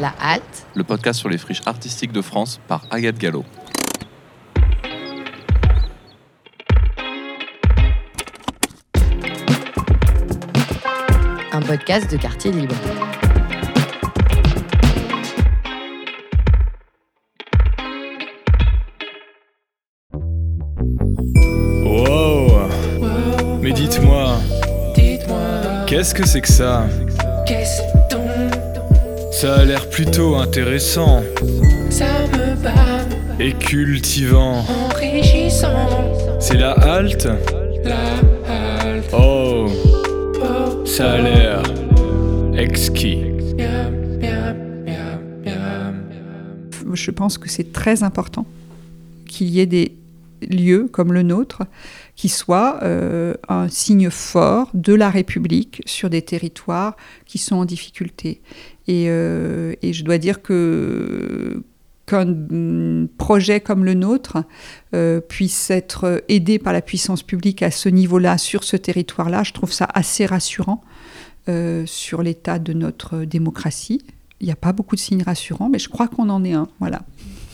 La Halte, le podcast sur les friches artistiques de France par Agathe Gallo. un podcast de quartier libre. Wow Mais dites-moi, qu'est-ce que c'est que ça? Ça a l'air plutôt intéressant. Ça me bat, et cultivant. enrichissant. C'est la halte? La halte, Oh, oh, ça a l'air exquis. je pense que c'est très important qu'il y ait des lieux comme le nôtre qui soient euh, un signe fort de la République sur des territoires qui sont en difficulté. Et, euh, je dois dire que qu'un projet comme le nôtre euh, puisse être aidé par la puissance publique à ce niveau-là, sur ce territoire-là, je trouve ça assez rassurant sur l'état de notre démocratie. Il n'y a pas beaucoup de signes rassurants, mais je crois qu'on en est un. Voilà.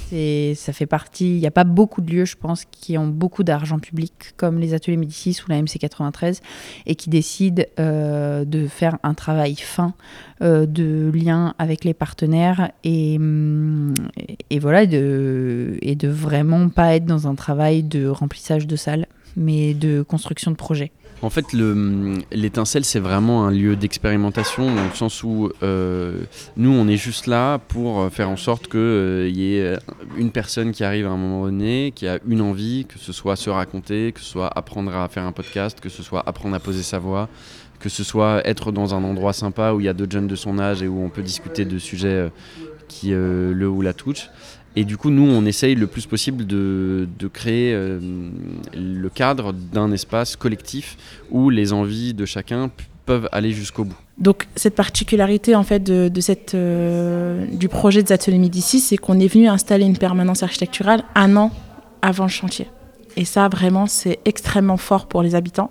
Ça fait partie. Il n'y a pas beaucoup de lieux, je pense, qui ont beaucoup d'argent public, comme les ateliers Médicis ou la MC93, et qui décident euh, de faire un travail fin euh, de lien avec les partenaires et, voilà, et de vraiment pas être dans un travail de remplissage de salles, mais de construction de projets. En fait, le- l'étincelle, c'est vraiment un lieu d'expérimentation, dans le sens où euh, nous, on est juste là pour euh, faire en sorte qu'il y ait une personne qui arrive à un moment donné, qui a une envie, que ce soit se raconter, que ce soit apprendre à faire un podcast, que ce soit apprendre à poser sa voix, que ce soit être dans un endroit sympa où il y a d'autres jeunes de son âge et où on peut discuter de sujets euh, qui euh, le ou la touchent. Et du coup, nous, on essaye le plus possible de, de créer euh, le cadre d'un espace collectif où les envies de chacun peuvent aller jusqu'au bout. Donc cette particularité en fait de cette, euh, du projet des ateliers Médicis, c'est qu'on est venu installer une permanence architecturale un an avant le chantier. Et ça vraiment c'est extrêmement fort pour les habitants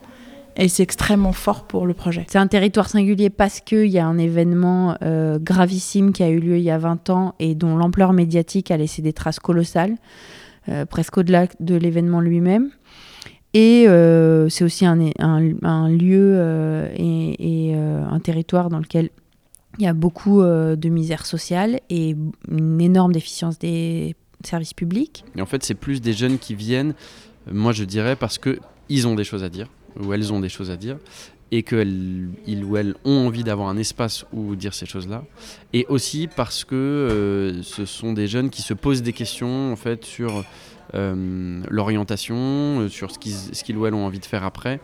et c'est extrêmement fort pour le projet. C'est un territoire singulier parce qu'il y a un événement euh, gravissime qui a eu lieu il y a 20 ans et dont l'ampleur médiatique a laissé des traces colossales, euh, presque au-delà de l'événement lui-même. Et euh, c'est aussi un, un- un lieu euh, et, et, euh, un territoire dans lequel il y a beaucoup euh, de misère sociale et une énorme déficience des services publics. Et en fait, c'est plus des jeunes qui viennent, moi je dirais, parce que ils ont des choses à dire, ou elles ont des choses à dire, et qu'ils ou elles ont envie d'avoir un espace où dire ces choses-là. Et aussi parce que euh, ce sont des jeunes qui se posent des questions en fait sur l'orientation, euh, sur ce qu'ils ce qu'ils ou elles ont envie de faire après.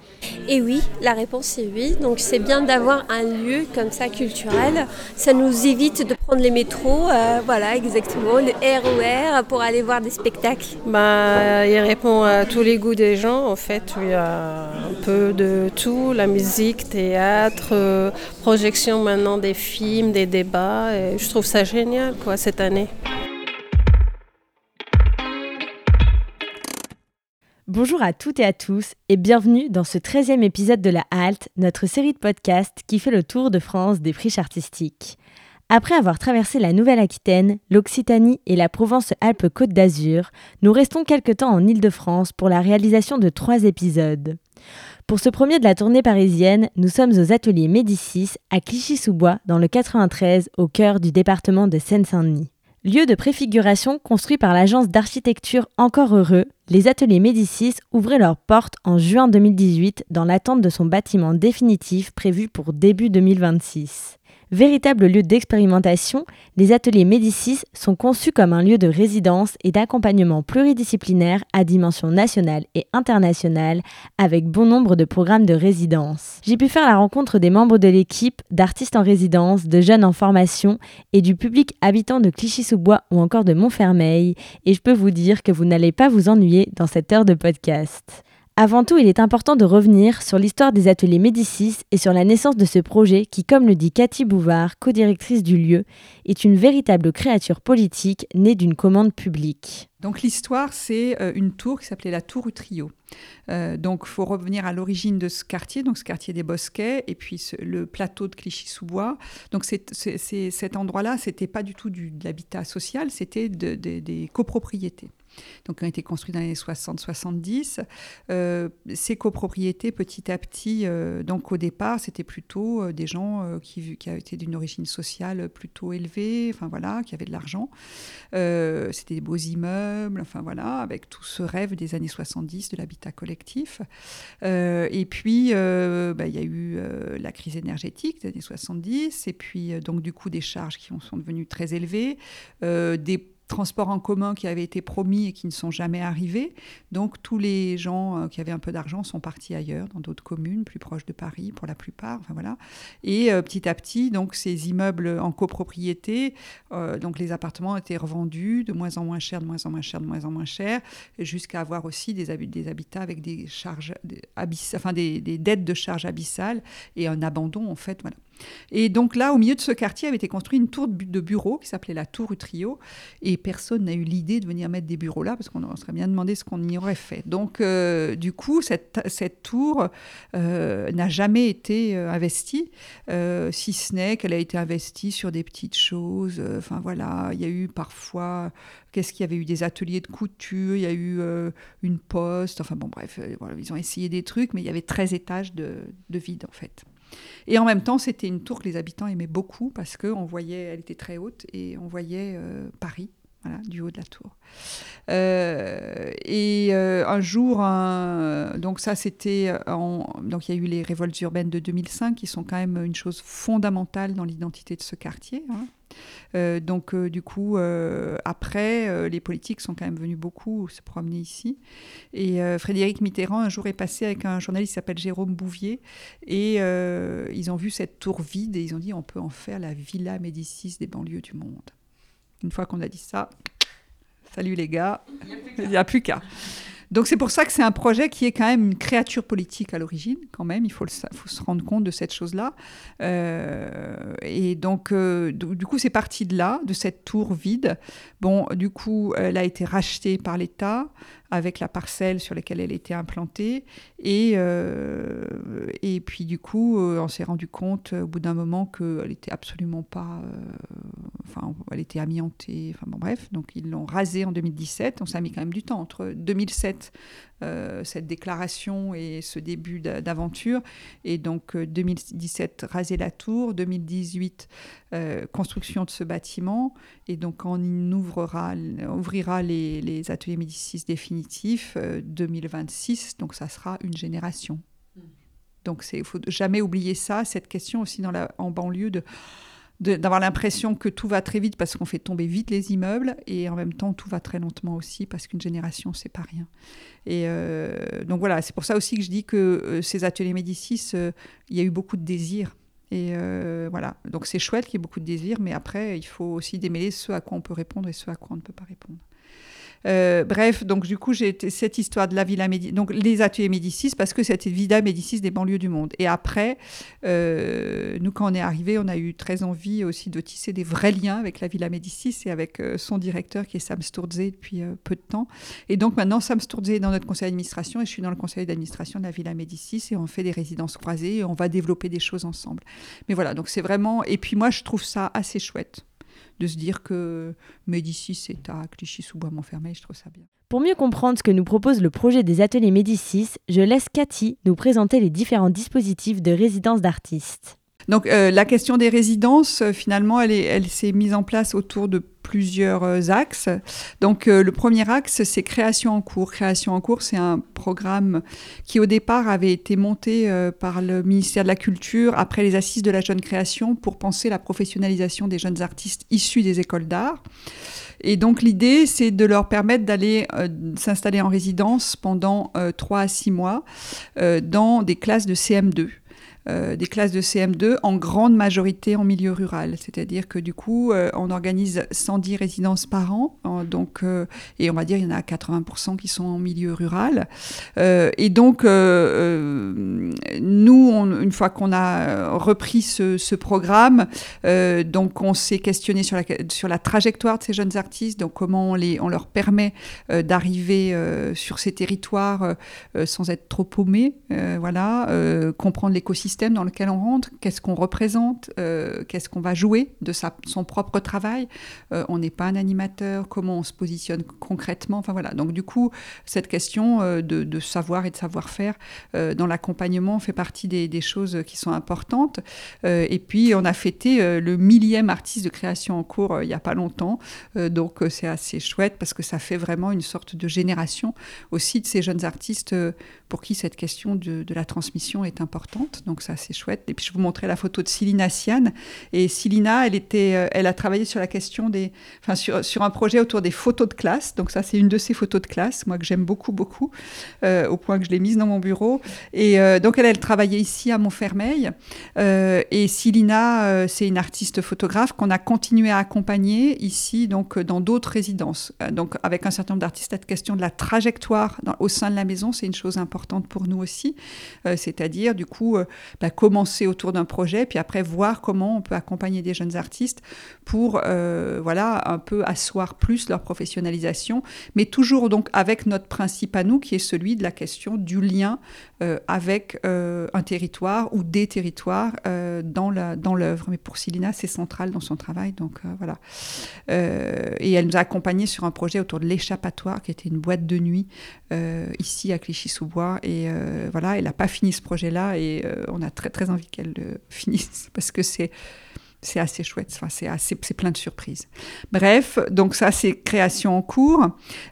Et oui, la réponse est oui. Donc c'est bien d'avoir un lieu comme ça culturel. Ça nous évite de prendre les métros, euh, voilà exactement, le RER pour aller voir des spectacles. Bah, il répond à tous les goûts des gens. En fait, il y a un peu de tout la musique, théâtre, euh, projection maintenant des films, des débats. Et je trouve ça génial quoi, cette année. Bonjour à toutes et à tous et bienvenue dans ce 13e épisode de La Halte, notre série de podcasts qui fait le tour de France des friches artistiques. Après avoir traversé la Nouvelle-Aquitaine, l'Occitanie et la Provence-Alpes-Côte d'Azur, nous restons quelque temps en Île-de-France pour la réalisation de trois épisodes. Pour ce premier de la tournée parisienne, nous sommes aux ateliers Médicis à Clichy-sous-Bois dans le 93 au cœur du département de Seine-Saint-Denis. Lieu de préfiguration construit par l'agence d'architecture Encore Heureux, les ateliers Médicis ouvraient leurs portes en juin 2018 dans l'attente de son bâtiment définitif prévu pour début 2026. Véritable lieu d'expérimentation, les ateliers Médicis sont conçus comme un lieu de résidence et d'accompagnement pluridisciplinaire à dimension nationale et internationale avec bon nombre de programmes de résidence. J'ai pu faire la rencontre des membres de l'équipe, d'artistes en résidence, de jeunes en formation et du public habitant de Clichy-sous-Bois ou encore de Montfermeil et je peux vous dire que vous n'allez pas vous ennuyer dans cette heure de podcast. Avant tout, il est important de revenir sur l'histoire des ateliers Médicis et sur la naissance de ce projet qui, comme le dit Cathy Bouvard, co-directrice du lieu, est une véritable créature politique née d'une commande publique. Donc l'histoire, c'est euh, une tour qui s'appelait la tour Utrio. Euh, donc il faut revenir à l'origine de ce quartier, donc ce quartier des Bosquets, et puis le plateau de Clichy-sous-Bois. Donc cet endroit-là, c'était pas du tout de l'habitat social, c'était de- de- des copropriétés. Donc, qui ont été construites dans les années 60-70. Euh, ces copropriétés, petit à petit, euh, donc au départ, c'était plutôt euh, des gens qui, qui étaient d'une origine sociale plutôt élevée, enfin voilà, qui avaient de l'argent. C'était des beaux immeubles, enfin voilà, avec tout ce rêve des années 70 de l'habitat collectif. Et puis, bah, il y a eu la crise énergétique des années 70, et puis donc du coup des charges qui ont- sont devenues très élevées, des transports en commun qui avaient été promis et qui ne sont jamais arrivés. Donc tous les gens euh, qui avaient un peu d'argent sont partis ailleurs, dans d'autres communes, plus proches de Paris pour la plupart. Enfin, voilà. Et euh, petit à petit, donc ces immeubles en copropriété, euh, donc les appartements étaient revendus de moins en moins cher, de moins en moins cher, de moins en moins cher, jusqu'à avoir aussi des, des habitats avec des, des dettes de charges abyssales et un abandon en fait. Voilà. Et donc là, au milieu de ce quartier, avait été construite une tour de bu- de bureaux qui s'appelait la tour Utrio. Et personne n'a eu l'idée de venir mettre des bureaux là parce qu'on on serait bien demandé ce qu'on y aurait fait. Donc, euh, du coup, cette, cette tour euh, n'a jamais été euh, investie, si ce n'est qu'elle a été investie sur des petites choses. Enfin voilà, il y a eu parfois, qu'est-ce qu'il y avait eu? Des ateliers de couture, il y a eu une poste. Enfin bon, bref, voilà, ils ont essayé des trucs, mais il y avait 13 étages de, de vide en fait. Et en même temps, c'était une tour que les habitants aimaient beaucoup parce qu'on voyait, elle était très haute et on voyait euh, Paris. Du haut de la tour. Euh, et euh, un jour, donc ça c'était, en- donc il y a eu les révoltes urbaines de 2005 qui sont quand même une chose fondamentale dans l'identité de ce quartier. hein. Euh, donc euh, du coup, euh, après, euh, les politiques sont quand même venus beaucoup se promener ici. Et euh, Frédéric Mitterrand un jour est passé avec un journaliste qui s'appelle Jérôme Bouvier et euh, ils ont vu cette tour vide et ils ont dit on peut en faire la Villa Médicis des banlieues du monde. Une fois qu'on a dit ça, salut les gars, il n'y a plus qu'à. Donc c'est pour ça que c'est un projet qui est quand même une créature politique à l'origine, quand même, il faut, se rendre compte de cette chose-là. Euh, et donc euh, du coup c'est parti de là, de cette tour vide. Bon, du coup, elle a été rachetée par l'État avec la parcelle sur laquelle elle était implantée. Et, euh, et puis du coup, on s'est rendu compte au bout d'un moment qu'elle n'était absolument pas... Enfin, elle était amiantée. Enfin bon, bref, donc ils l'ont rasée en 2017. Donc ça a mis quand même du temps entre 2007, euh, cette déclaration et ce début d'a- d'aventure. Et donc euh, 2017, raser la tour. 2018, euh, construction de ce bâtiment. Et donc on ouvrira, on ouvrira les, les ateliers Médicis définitifs euh, 2026. Donc ça sera une génération. Donc il faut jamais oublier ça, cette question aussi dans la, en banlieue de- d'avoir l'impression que tout va très vite parce qu'on fait tomber vite les immeubles et en même temps tout va très lentement aussi parce qu'une génération c'est pas rien. Et euh, donc voilà, c'est pour ça aussi que je dis que euh, ces ateliers Médicis, euh, il y a eu beaucoup de désirs. Et voilà, donc c'est chouette qu'il y ait beaucoup de désirs, mais après il faut aussi démêler ce à quoi on peut répondre et ce à quoi on ne peut pas répondre. Euh, bref, donc du coup, j'ai cette histoire de la Villa Médicis, donc les ateliers Médicis, parce que c'était Villa Médicis des banlieues du monde. Et après, euh, nous, quand on est arrivé, on a eu très envie aussi de tisser des vrais liens avec la Villa Médicis et avec euh, son directeur qui est Sam Sturze depuis euh, peu de temps. Et donc maintenant, Sam Sturze est dans notre conseil d'administration et je suis dans le conseil d'administration de la Villa Médicis et on fait des résidences croisées et on va développer des choses ensemble. Mais voilà, donc c'est vraiment. Et puis moi, je trouve ça assez chouette de se dire que Médicis est à Clichy-sous-Bois-Montfermeil, je trouve ça bien. Pour mieux comprendre ce que nous propose le projet des ateliers Médicis, je laisse Cathy nous présenter les différents dispositifs de résidence d'artistes. Donc euh, la question des résidences, euh, finalement, elle, est- elle s'est mise en place autour de plusieurs euh, axes. Donc euh, le premier axe, c'est création en cours. Création en cours, c'est un programme qui au départ avait été monté euh, par le ministère de la Culture après les assises de la jeune création pour penser la professionnalisation des jeunes artistes issus des écoles d'art. Et donc l'idée, c'est de leur permettre d'aller euh, s'installer en résidence pendant euh, 3 à 6 mois euh, dans des classes de CM2. Euh, des classes de CM2 en grande majorité en milieu rural. C'est-à-dire que du coup, euh, on organise 110 résidences par an, hein, donc, euh, et on va dire il y en a 80% qui sont en milieu rural. Et donc, nous, une fois qu'on a repris ce, ce programme, donc on s'est questionné sur la, sur la trajectoire de ces jeunes artistes, donc comment on, les, on leur permet d'arriver sur ces territoires sans être trop paumés, voilà, comprendre l'écosystème dans lequel on rentre, qu'est-ce qu'on représente, euh, qu'est-ce qu'on va jouer de son propre travail. Euh, on n'est pas un animateur, comment on se positionne concrètement, enfin voilà. Donc du coup, cette question euh, de, savoir et de savoir-faire dans l'accompagnement fait partie des, des choses qui sont importantes. Et puis on a fêté le millième artiste de création en cours il n'y a pas longtemps, donc c'est assez chouette parce que ça fait vraiment une sorte de génération aussi de ces jeunes artistes pour qui cette question de, la transmission est importante. Donc ça c'est chouette. Et puis je vous montrais la photo de Célina Sian. Et Célina, elle était, euh, elle a travaillé sur la question des, enfin sur, sur un projet autour des photos de classe. Donc ça c'est une de ces photos de classe, moi que j'aime beaucoup beaucoup, euh, au point que je l'ai mise dans mon bureau. Et euh, donc elle, elle travaillait ici à Montfermeil. Et euh, c'est une artiste photographe qu'on a continué à accompagner ici, donc dans d'autres résidences. Donc avec un certain nombre d'artistes, cette question de la trajectoire au sein de la maison, c'est une chose importante pour nous aussi. Euh, C'est-à-dire, du coup, euh, bah, commencer autour d'un projet, puis après voir comment on peut accompagner des jeunes artistes pour, euh, voilà, un peu asseoir plus leur professionnalisation, mais toujours donc avec notre principe à nous, qui est celui de la question du lien avec euh, un territoire ou des territoires euh, dans la dans l'œuvre. Mais pour Célina, c'est central dans son travail, donc euh, voilà. Euh, et elle nous a accompagnés sur un projet autour de l'échappatoire, qui était une boîte de nuit euh, ici à Clichy-sous-Bois. Et euh, voilà, elle n'a pas fini ce projet-là, et euh, on a très très envie qu'elle le finisse parce que c'est c'est assez chouette, enfin, c'est assez, c'est plein de surprises. Bref, donc ça c'est création en cours.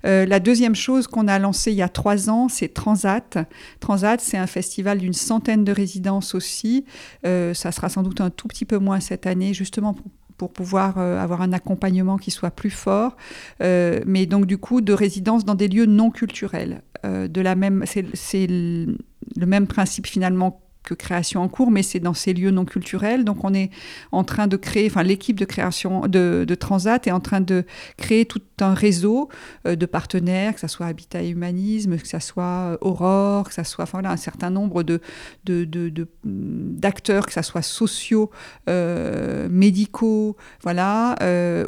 Euh, la deuxième chose qu'on a lancée il y a trois ans, c'est Transat. Transat, c'est un festival d'une centaine de résidences aussi. Euh, ça sera sans doute un tout petit peu moins cette année, justement pour pouvoir euh, avoir un accompagnement qui soit plus fort, mais donc du coup de résidence dans des lieux non culturels. De la même, c'est le même principe finalement que création en cours, mais c'est dans ces lieux non culturels. Donc on est en train de créer, enfin l'équipe de création de, Transat est en train de créer tout un réseau euh, de partenaires, que ce soit Habitat et Humanisme, que ce soit euh, Aurore, que ce soit voilà, un certain nombre de, de- d'acteurs, que ce soit sociaux, euh, médicaux, voilà,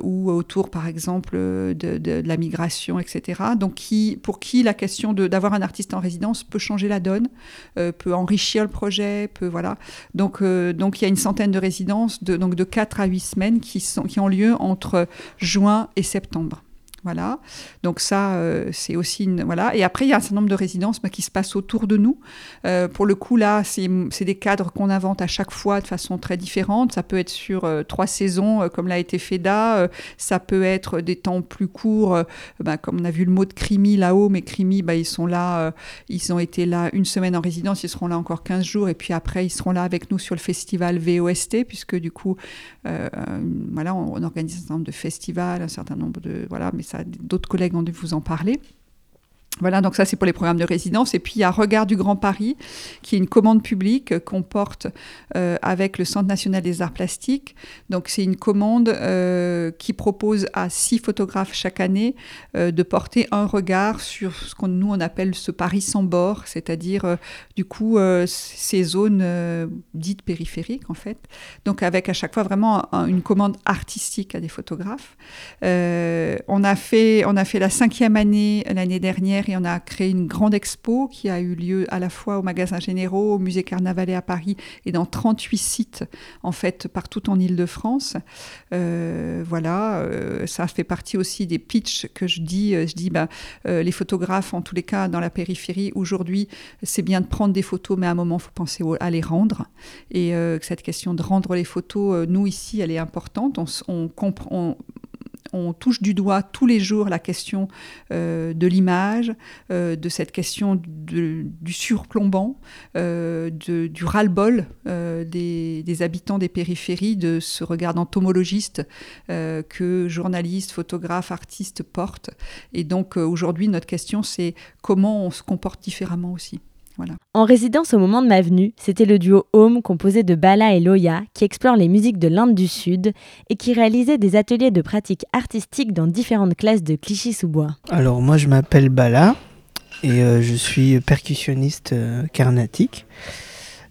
ou autour par exemple de, la migration, etc. Donc qui, pour qui la question d'avoir un artiste en résidence peut changer la donne, peut enrichir le projet, peut voilà. Donc euh, donc il y a une centaine de résidences de donc de 4 à 8 semaines qui sont qui ont lieu entre juin et septembre. Voilà. Donc ça, euh, c'est aussi une voilà. Et après, il y a un certain nombre de résidences bah, qui se passent autour de nous. Euh, pour le coup, là, c'est des cadres qu'on invente à chaque fois de façon très différente. Ça peut être sur euh, trois saisons, comme l'a été FEDA. Ça peut être des temps plus courts, bah, comme on a vu le mot de Crimi là-haut, mais Crimi, bah, ils sont là, ils ont été là une semaine en résidence, ils seront là encore 15 jours, et puis après, ils seront là avec nous sur le festival VOST, puisque du coup, voilà, on, on organise un certain nombre de festivals, un certain nombre de... Voilà, mais d'autres collègues ont dû vous en parler. Voilà, donc ça c'est pour les programmes de résidence. Et puis il y a Regard du Grand Paris, qui est une commande publique qu'on porte euh, avec le Centre national des arts plastiques. Donc c'est une commande euh, qui propose à six photographes chaque année euh, de porter un regard sur ce qu'on nous on appelle ce Paris sans bord, c'est-à-dire du coup ces zones dites périphériques en fait. Donc avec à chaque fois vraiment un- une commande artistique à des photographes. On a fait on a fait la cinquième année l'année dernière et on a créé une grande expo qui a eu lieu à la fois au magasin Généraux, au musée Carnavalet à Paris et dans 38 sites en fait partout en Île-de-France. Euh, voilà, euh, ça fait partie aussi des pitchs que je dis. euh, Je dis, ben, les photographes, en tous les cas, dans la périphérie, aujourd'hui, c'est bien de prendre des photos, mais à un moment, il faut penser à les rendre. Et cette question de rendre les photos, nous, ici, elle est importante. On, comprend. On touche du doigt tous les jours la question euh, de l'image, euh, de cette question du surplombant, euh, du ras-le-bol des, des habitants des périphéries, de ce regard d'entomologiste que journalistes, photographes, artistes portent. Et donc aujourd'hui, notre question, c'est comment on se comporte différemment aussi. Voilà. En résidence au moment de ma venue, c'était le duo Home composé de Bala et Loya qui explore les musiques de l'Inde du Sud et qui réalisait des ateliers de pratique artistique dans différentes classes de Clichy-sous-Bois. Alors moi je m'appelle Bala et euh, je suis percussionniste euh, carnatique.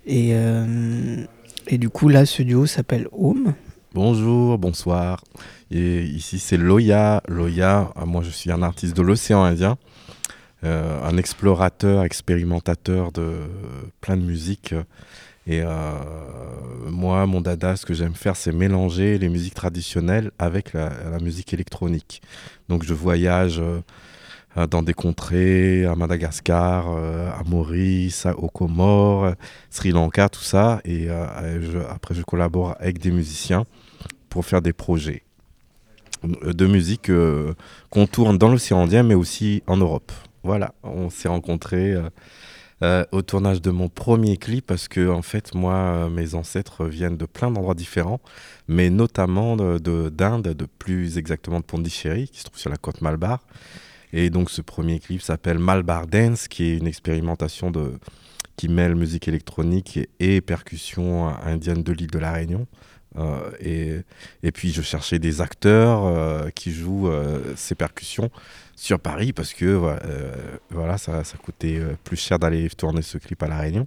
Et, euh, et du coup là ce duo s'appelle Home. Bonjour, bonsoir. Et ici c'est Loya. Loya, moi je suis un artiste de l'océan Indien, euh, un explorateur, expérimentateur de plein de musiques. Et euh, moi, mon dada, ce que j'aime faire, c'est mélanger les musiques traditionnelles avec la, musique électronique. Donc je voyage euh, dans des contrées, à Madagascar, à Maurice, aux Comores, Sri Lanka, tout ça. Et après, je collabore avec des musiciens pour faire des projets de musique qu'on tourne dans l'océan Indien, mais aussi en Europe. Voilà, on s'est rencontrés euh, euh, au tournage de mon premier clip parce que, en fait, moi, euh, mes ancêtres viennent de plein d'endroits différents, mais notamment de- de- d'Inde, de, plus exactement de Pondichéry, qui se trouve sur la côte Malbar. Et donc, ce premier clip s'appelle Malbar Dance, qui est une expérimentation de, qui mêle musique électronique et, et percussion indienne de l'île de la Réunion. Euh, et, et puis je cherchais des acteurs euh, qui jouent euh, ces percussions sur Paris parce que voilà, ça, ça coûtait plus cher d'aller tourner ce clip à La Réunion.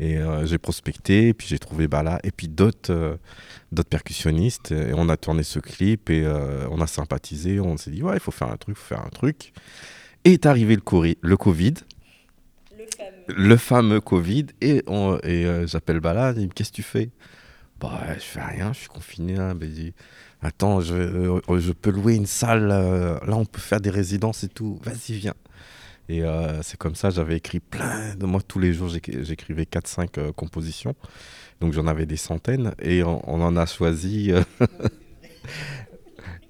Et j'ai prospecté, et puis j'ai trouvé Bala, et puis d'autres d'autres percussionnistes. Et on a tourné ce clip, et on a sympathisé. On s'est dit, ouais, il faut faire un truc, il faut faire un truc. Et est arrivé le, le Covid. Le fameux Covid. Et, on- et j'appelle Bala, il me dit, qu'est-ce que tu fais? Bah, je fais rien, je suis confiné. Hein. Dit, Attends, je, euh, je peux louer une salle. euh, là, on peut faire des résidences et tout. Vas-y, viens. Et euh, c'est comme ça, j'avais écrit plein de moi tous les jours, j'éc- j'écrivais 4-5 euh, compositions. Donc j'en avais des centaines et on, en a choisi.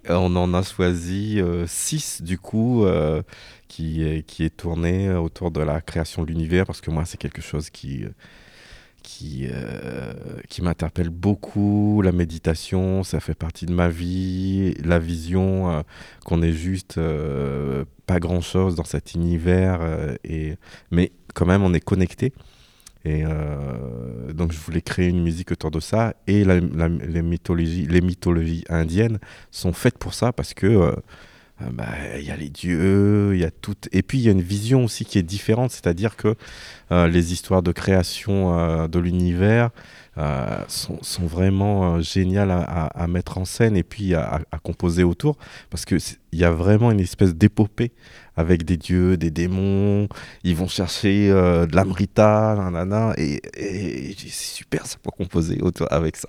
on en a choisi 6 du coup qui, est, qui est tourné autour de la création de l'univers parce que moi c'est quelque chose qui, qui, euh, qui m'interpelle beaucoup. La méditation, ça fait partie de ma vie. La vision euh, qu'on est juste euh, pas grand-chose dans cet univers, et, mais quand même on est connecté. Et donc je voulais créer une musique autour de ça. Et la- les, mythologies, les mythologies indiennes sont faites pour ça parce que euh, bah, il y a les dieux, il y a tout. Et puis il y a une vision aussi qui est différente, c'est-à-dire que euh, les histoires de création euh, de l'univers sont, vraiment géniales à, mettre en scène et puis à, composer autour parce que c'est- il y a vraiment une espèce d'épopée avec des dieux, des démons. Ils vont chercher de l'amrita, nanana, et, et c'est super ça pour composer autour avec ça.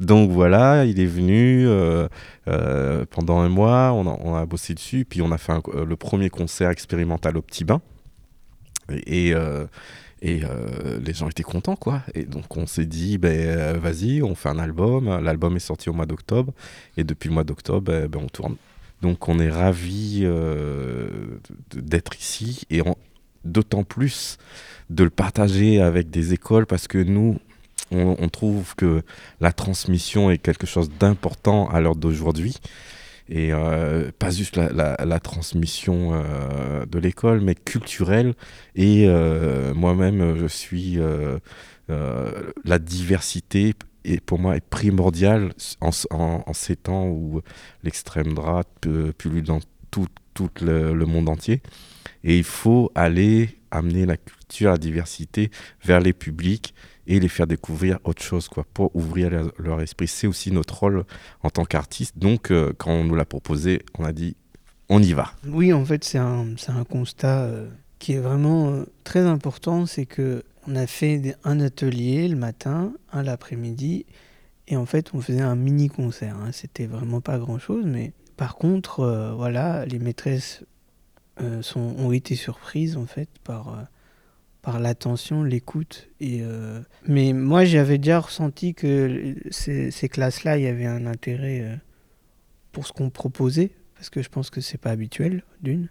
Donc voilà, il est venu euh, euh, pendant un mois, on a, bossé dessus, puis on a fait euh, le premier concert expérimental au Petit Bain. Et, les gens étaient contents, quoi. Et donc on s'est dit, ben, vas-y, on fait un album. L'album est sorti au mois d'octobre. Et depuis le mois d'octobre, ben, ben, on tourne. Donc on est ravis d'être ici. Et d'autant plus de le partager avec des écoles parce que nous, on, trouve que la transmission est quelque chose d'important à l'heure d'aujourd'hui. Et euh, pas juste la, transmission euh, de l'école, mais culturelle. Et euh, moi-même, je suis. la diversité, est, pour moi, est primordiale en, ces temps où l'extrême droite pu- pullule dans tout, tout le, le monde entier. Et il faut aller amener la culture, la diversité vers les publics et les faire découvrir autre chose, quoi, pour ouvrir leur, esprit. C'est aussi notre rôle en tant qu'artiste. Donc, euh, quand on nous l'a proposé, on a dit, on y va. Oui, en fait, c'est un, un constat euh, qui est vraiment euh, très important. C'est que on a fait un atelier le matin, un l'après-midi, et en fait, on faisait un mini concert. hein. C'était vraiment pas grand-chose, mais par contre, voilà, les maîtresses sont, ont été surprises en fait par par l'attention, l'écoute. Et euh, mais moi, j'avais déjà ressenti que ces, classes-là, il y avait un intérêt euh, pour ce qu'on proposait, parce que je pense que c'est pas habituel, d'une.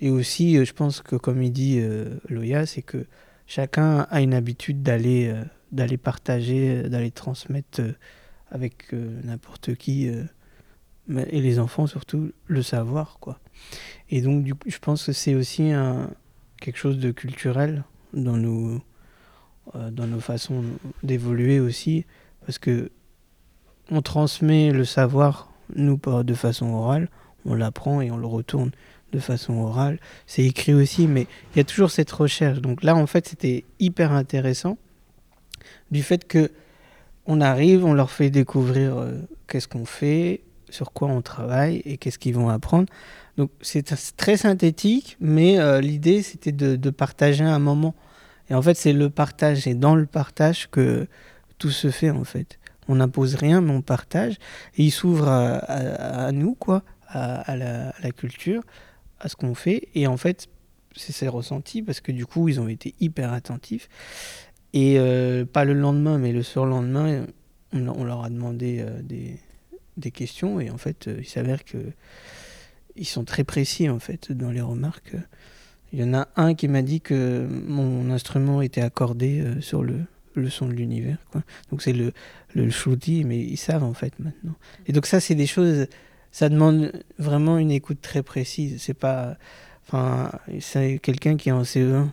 Et aussi, euh, je pense que, comme il dit euh, Loya, c'est que chacun a une habitude d'aller d'aller partager, d'aller transmettre avec n'importe qui, et les enfants surtout, le savoir. quoi. Et donc, je pense que c'est aussi un, quelque chose de culturel dans nos, euh, dans nos façons d'évoluer aussi, parce que on transmet le savoir, nous, de façon orale, on l'apprend et on le retourne de façon orale. C'est écrit aussi, mais il y a toujours cette recherche. Donc là, en fait, c'était hyper intéressant du fait que on arrive, on leur fait découvrir euh, qu'est-ce qu'on fait, sur quoi on travaille et qu'est-ce qu'ils vont apprendre. Donc c'est très synthétique, mais euh, l'idée c'était de, partager un moment. Et en fait, c'est le partage et dans le partage que tout se fait en fait. On n'impose rien, mais on partage. Et ils s'ouvrent à, nous, quoi, à, la, culture, à ce qu'on fait. Et en fait, c'est ressenti parce que du coup, ils ont été hyper attentifs. Et euh, pas le lendemain, mais le surlendemain, on, leur a demandé euh, des, des, questions. Et en fait, il s'avère que ils sont très précis en fait dans les remarques. Il y en a un qui m'a dit que mon instrument était accordé euh, sur le, son de l'univers. Donc c'est le, le mais ils savent en fait maintenant. Et donc ça, c'est des choses, ça demande vraiment une écoute très précise. C'est pas, enfin, c'est quelqu'un qui est en CE1.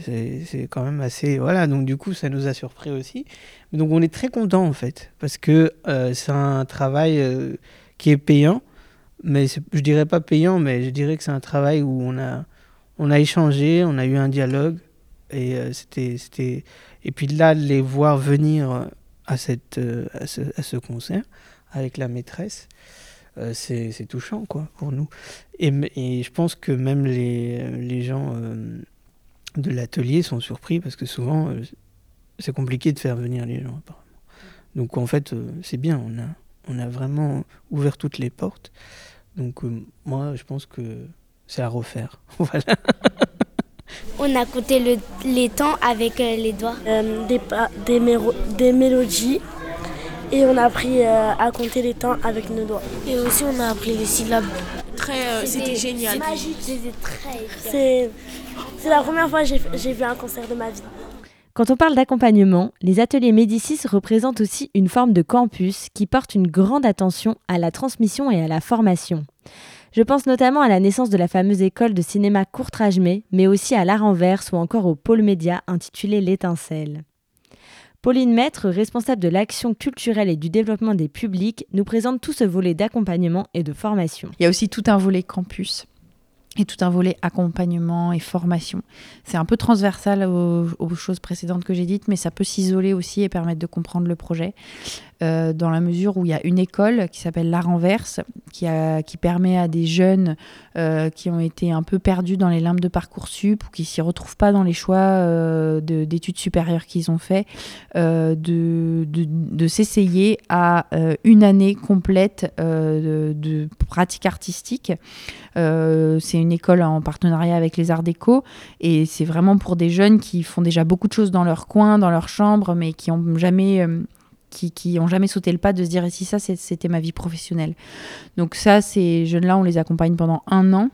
C'est quand même assez, voilà. Donc du coup, ça nous a surpris aussi. Donc on est très content en fait, parce que euh, c'est un travail euh, qui est payant mais je dirais pas payant, mais je dirais que c'est un travail où on a, on a échangé, on a eu un dialogue, et euh, c'était, c'était, et puis là, les voir venir à cette, euh, à ce, à ce concert avec la maîtresse, euh, c'est, c'est touchant, quoi, pour nous. Et, et, je pense que même les, les gens euh, de l'atelier sont surpris parce que souvent, euh, c'est compliqué de faire venir les gens, apparemment. Donc en fait, euh, c'est bien, on a, on a vraiment ouvert toutes les portes. Donc euh, moi, je pense que c'est à refaire. voilà. On a compté le, les temps avec euh, les doigts, euh, des, des, des, mélodies, et on a appris euh, à compter les temps avec nos doigts. Et aussi, on a appris les syllabes. Très, c'était génial. C'est magique. C'est la première fois que j'ai vu un concert de ma vie. Quand on parle d'accompagnement, les ateliers Médicis représentent aussi une forme de campus qui porte une grande attention à la transmission et à la formation. Je pense notamment à la naissance de la fameuse école de cinéma Courtrage-May, mais aussi à l'art renverse ou encore au pôle média intitulé L'étincelle. Pauline Maître, responsable de l'action culturelle et du développement des publics, nous présente tout ce volet d'accompagnement et de formation. Il y a aussi tout un volet campus et tout un volet accompagnement et formation. C'est un peu transversal aux, choses précédentes que j'ai dites, mais ça peut s'isoler aussi et permettre de comprendre le projet. Euh, dans la mesure où il y a une école qui s'appelle La Renverse, qui, permet à des jeunes euh, qui ont été un peu perdus dans les limbes de Parcoursup ou qui s'y retrouvent pas dans les choix euh, d'études supérieures qu'ils ont fait, de s'essayer à une année complète de, de pratique artistique. c'est une école en partenariat avec les Arts Déco et c'est vraiment pour des jeunes qui font déjà beaucoup de choses dans leur coin, dans leur chambre, mais qui n'ont jamais qui, qui ont jamais sauté le pas de se dire si ça c'était ma vie professionnelle. Donc ça, ces jeunes-là, on les accompagne pendant un an.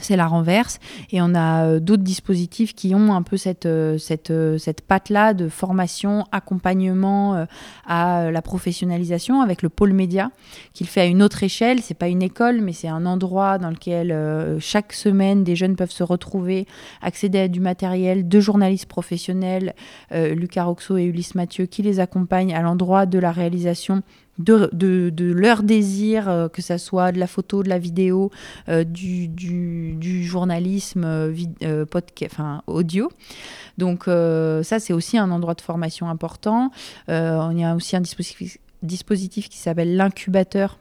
C'est la renverse. Et on a euh, d'autres dispositifs qui ont un peu cette, euh, cette, euh, cette patte-là de formation, accompagnement à la professionnalisation avec le pôle média, qu'il fait à une autre échelle. C'est pas une école, mais c'est un endroit dans lequel chaque semaine des jeunes peuvent se retrouver, accéder à du matériel, de journalistes professionnels, Lucas Roxo et Ulysse Mathieu, qui les accompagnent à l'endroit de la réalisation de, leur désir, euh, que ça soit de la photo, de la vidéo, euh, du, journalisme euh, podcast, audio. Donc ça, c'est aussi un endroit de formation important. on y a aussi un dispositif qui s'appelle l'incubateur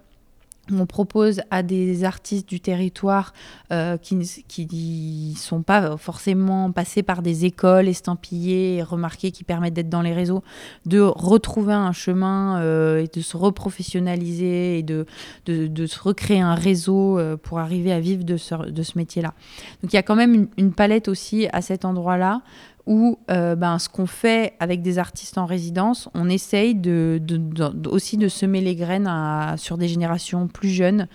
on propose à des artistes du territoire euh, qui ne sont pas forcément passés par des écoles estampillées et remarquées qui permettent d'être dans les réseaux, de retrouver un chemin euh, et de se reprofessionnaliser et de, de, de, se recréer un réseau euh, pour arriver à vivre de ce, de ce métier-là. Donc il y a quand même une, une palette aussi à cet endroit-là où euh, ben, ce qu'on fait avec des artistes en résidence, on essaye de, aussi de semer les graines sur des générations plus jeunes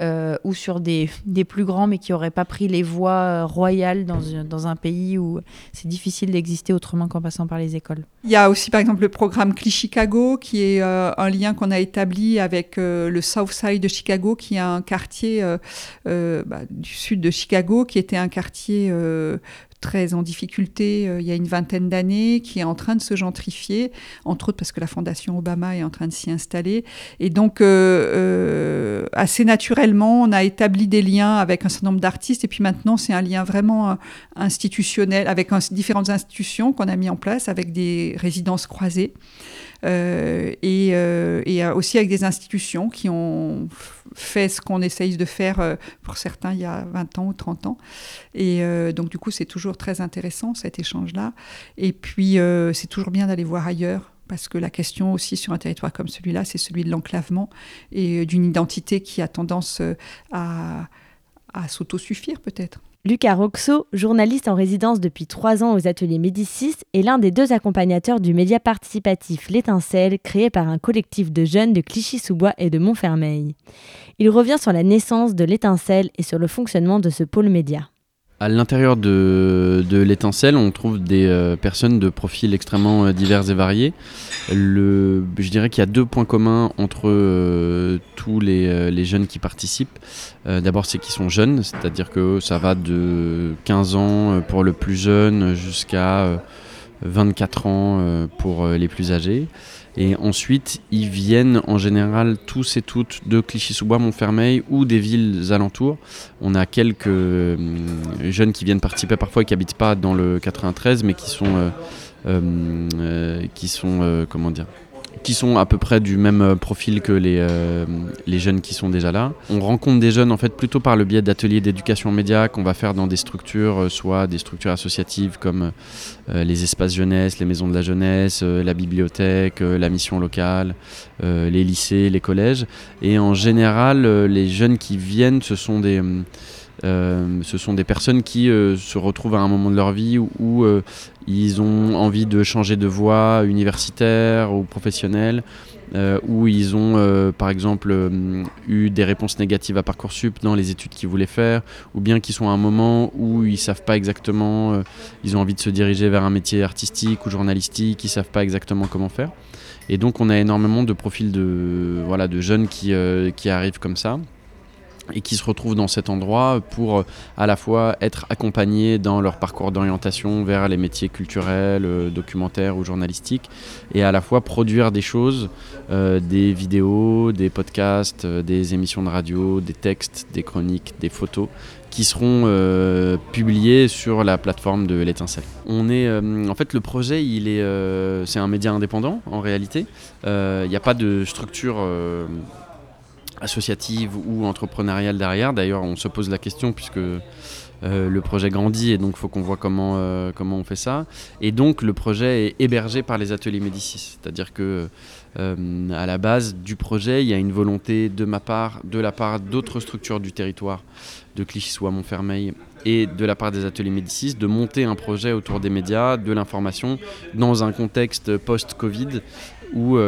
euh, ou sur des, plus grands mais qui n'auraient pas pris les voies royales dans, un pays où c'est difficile d'exister autrement qu'en passant par les écoles. Il y a aussi par exemple le programme CLI Chicago qui est euh, un lien qu'on a établi avec euh, le South Side de Chicago qui est un quartier euh, bah, du sud de Chicago qui était un quartier très en difficulté euh, il y a une vingtaine d'années, qui est en train de se gentrifier, entre autres parce que la Fondation Obama est en train de s'y installer. Et donc, euh, euh, assez naturellement, on a établi des liens avec un certain nombre d'artistes. Et puis maintenant, c'est un lien vraiment institutionnel avec différentes institutions qu'on a mis en place, avec des résidences croisées. Euh, et, euh, et, aussi avec des institutions qui ont fait ce qu'on essaye de faire euh, pour certains il y a 20 ans ou 30 ans. Et donc du coup, c'est toujours très intéressant cet échange-là. Et puis, c'est toujours bien d'aller voir ailleurs parce que la question aussi sur un territoire comme celui-là, c'est celui de l'enclavement et d'une identité qui a tendance à, à s'autosuffire peut-être. Lucas Roxo, journaliste en résidence depuis trois ans aux ateliers Médicis, est l'un des deux accompagnateurs du média participatif L'Étincelle, créé par un collectif de jeunes de Clichy-sous-Bois et de Montfermeil. Il revient sur la naissance de L'Étincelle et sur le fonctionnement de ce pôle média. À l'intérieur de, l'étincelle, on trouve des euh, personnes de profils extrêmement euh, divers et variés. Je dirais qu'il y a deux points communs entre euh, tous les, jeunes qui participent. D'abord, c'est qu'ils sont jeunes, c'est-à-dire que ça va de 15 ans pour le plus jeune jusqu'à 24 ans pour les plus âgés. Et ensuite, ils viennent en général tous et toutes de Clichy-sous-Bois, Montfermeil ou des villes alentours. On a quelques euh, jeunes qui viennent participer parfois et qui n'habitent pas dans le 93, mais qui sont, euh, euh, qui sont comment dire, qui sont à peu près du même euh, profil que les, euh, les jeunes qui sont déjà là. On rencontre des jeunes en fait plutôt par le biais d'ateliers d'éducation média qu'on va faire dans des structures, euh, soit des structures associatives comme les espaces jeunesse, les maisons de la jeunesse, la bibliothèque, la mission locale, les lycées, les collèges. Et en général, les jeunes qui viennent, ce sont des... ce sont des personnes qui se retrouvent à un moment de leur vie où, ils ont envie de changer de voie universitaire ou professionnelle, euh, où ils ont euh, par exemple euh, eu des réponses négatives à Parcoursup dans les études qu'ils voulaient faire, ou bien qu'ils sont à un moment où ils savent pas exactement, ils ont envie de se diriger vers un métier artistique ou journalistique, ils savent pas exactement comment faire. Et donc on a énormément de profils de, voilà, de jeunes qui, qui arrivent comme ça et qui se retrouvent dans cet endroit pour euh, à la fois être accompagnés dans leur parcours d'orientation vers les métiers culturels, euh, documentaires ou journalistiques, et à la fois produire des choses, euh, des vidéos, des podcasts, des émissions de radio, des textes, des chroniques, des photos qui seront publiés sur la plateforme de l'étincelle. On est, en fait, le projet, il est, c'est un média indépendant en réalité. Il n'y a pas de structure associative ou entrepreneuriale derrière. D'ailleurs, on se pose la question puisque euh, le projet grandit et donc il faut qu'on voit comment, euh, comment on fait ça. Et donc le projet est hébergé par les ateliers Médicis. C'est-à-dire que euh, à la base du projet, il y a une volonté de ma part, de la part d'autres structures du territoire, de Clichy ou Montfermeil, et de la part des ateliers Médicis, de monter un projet autour des médias, de l'information, dans un contexte post-Covid où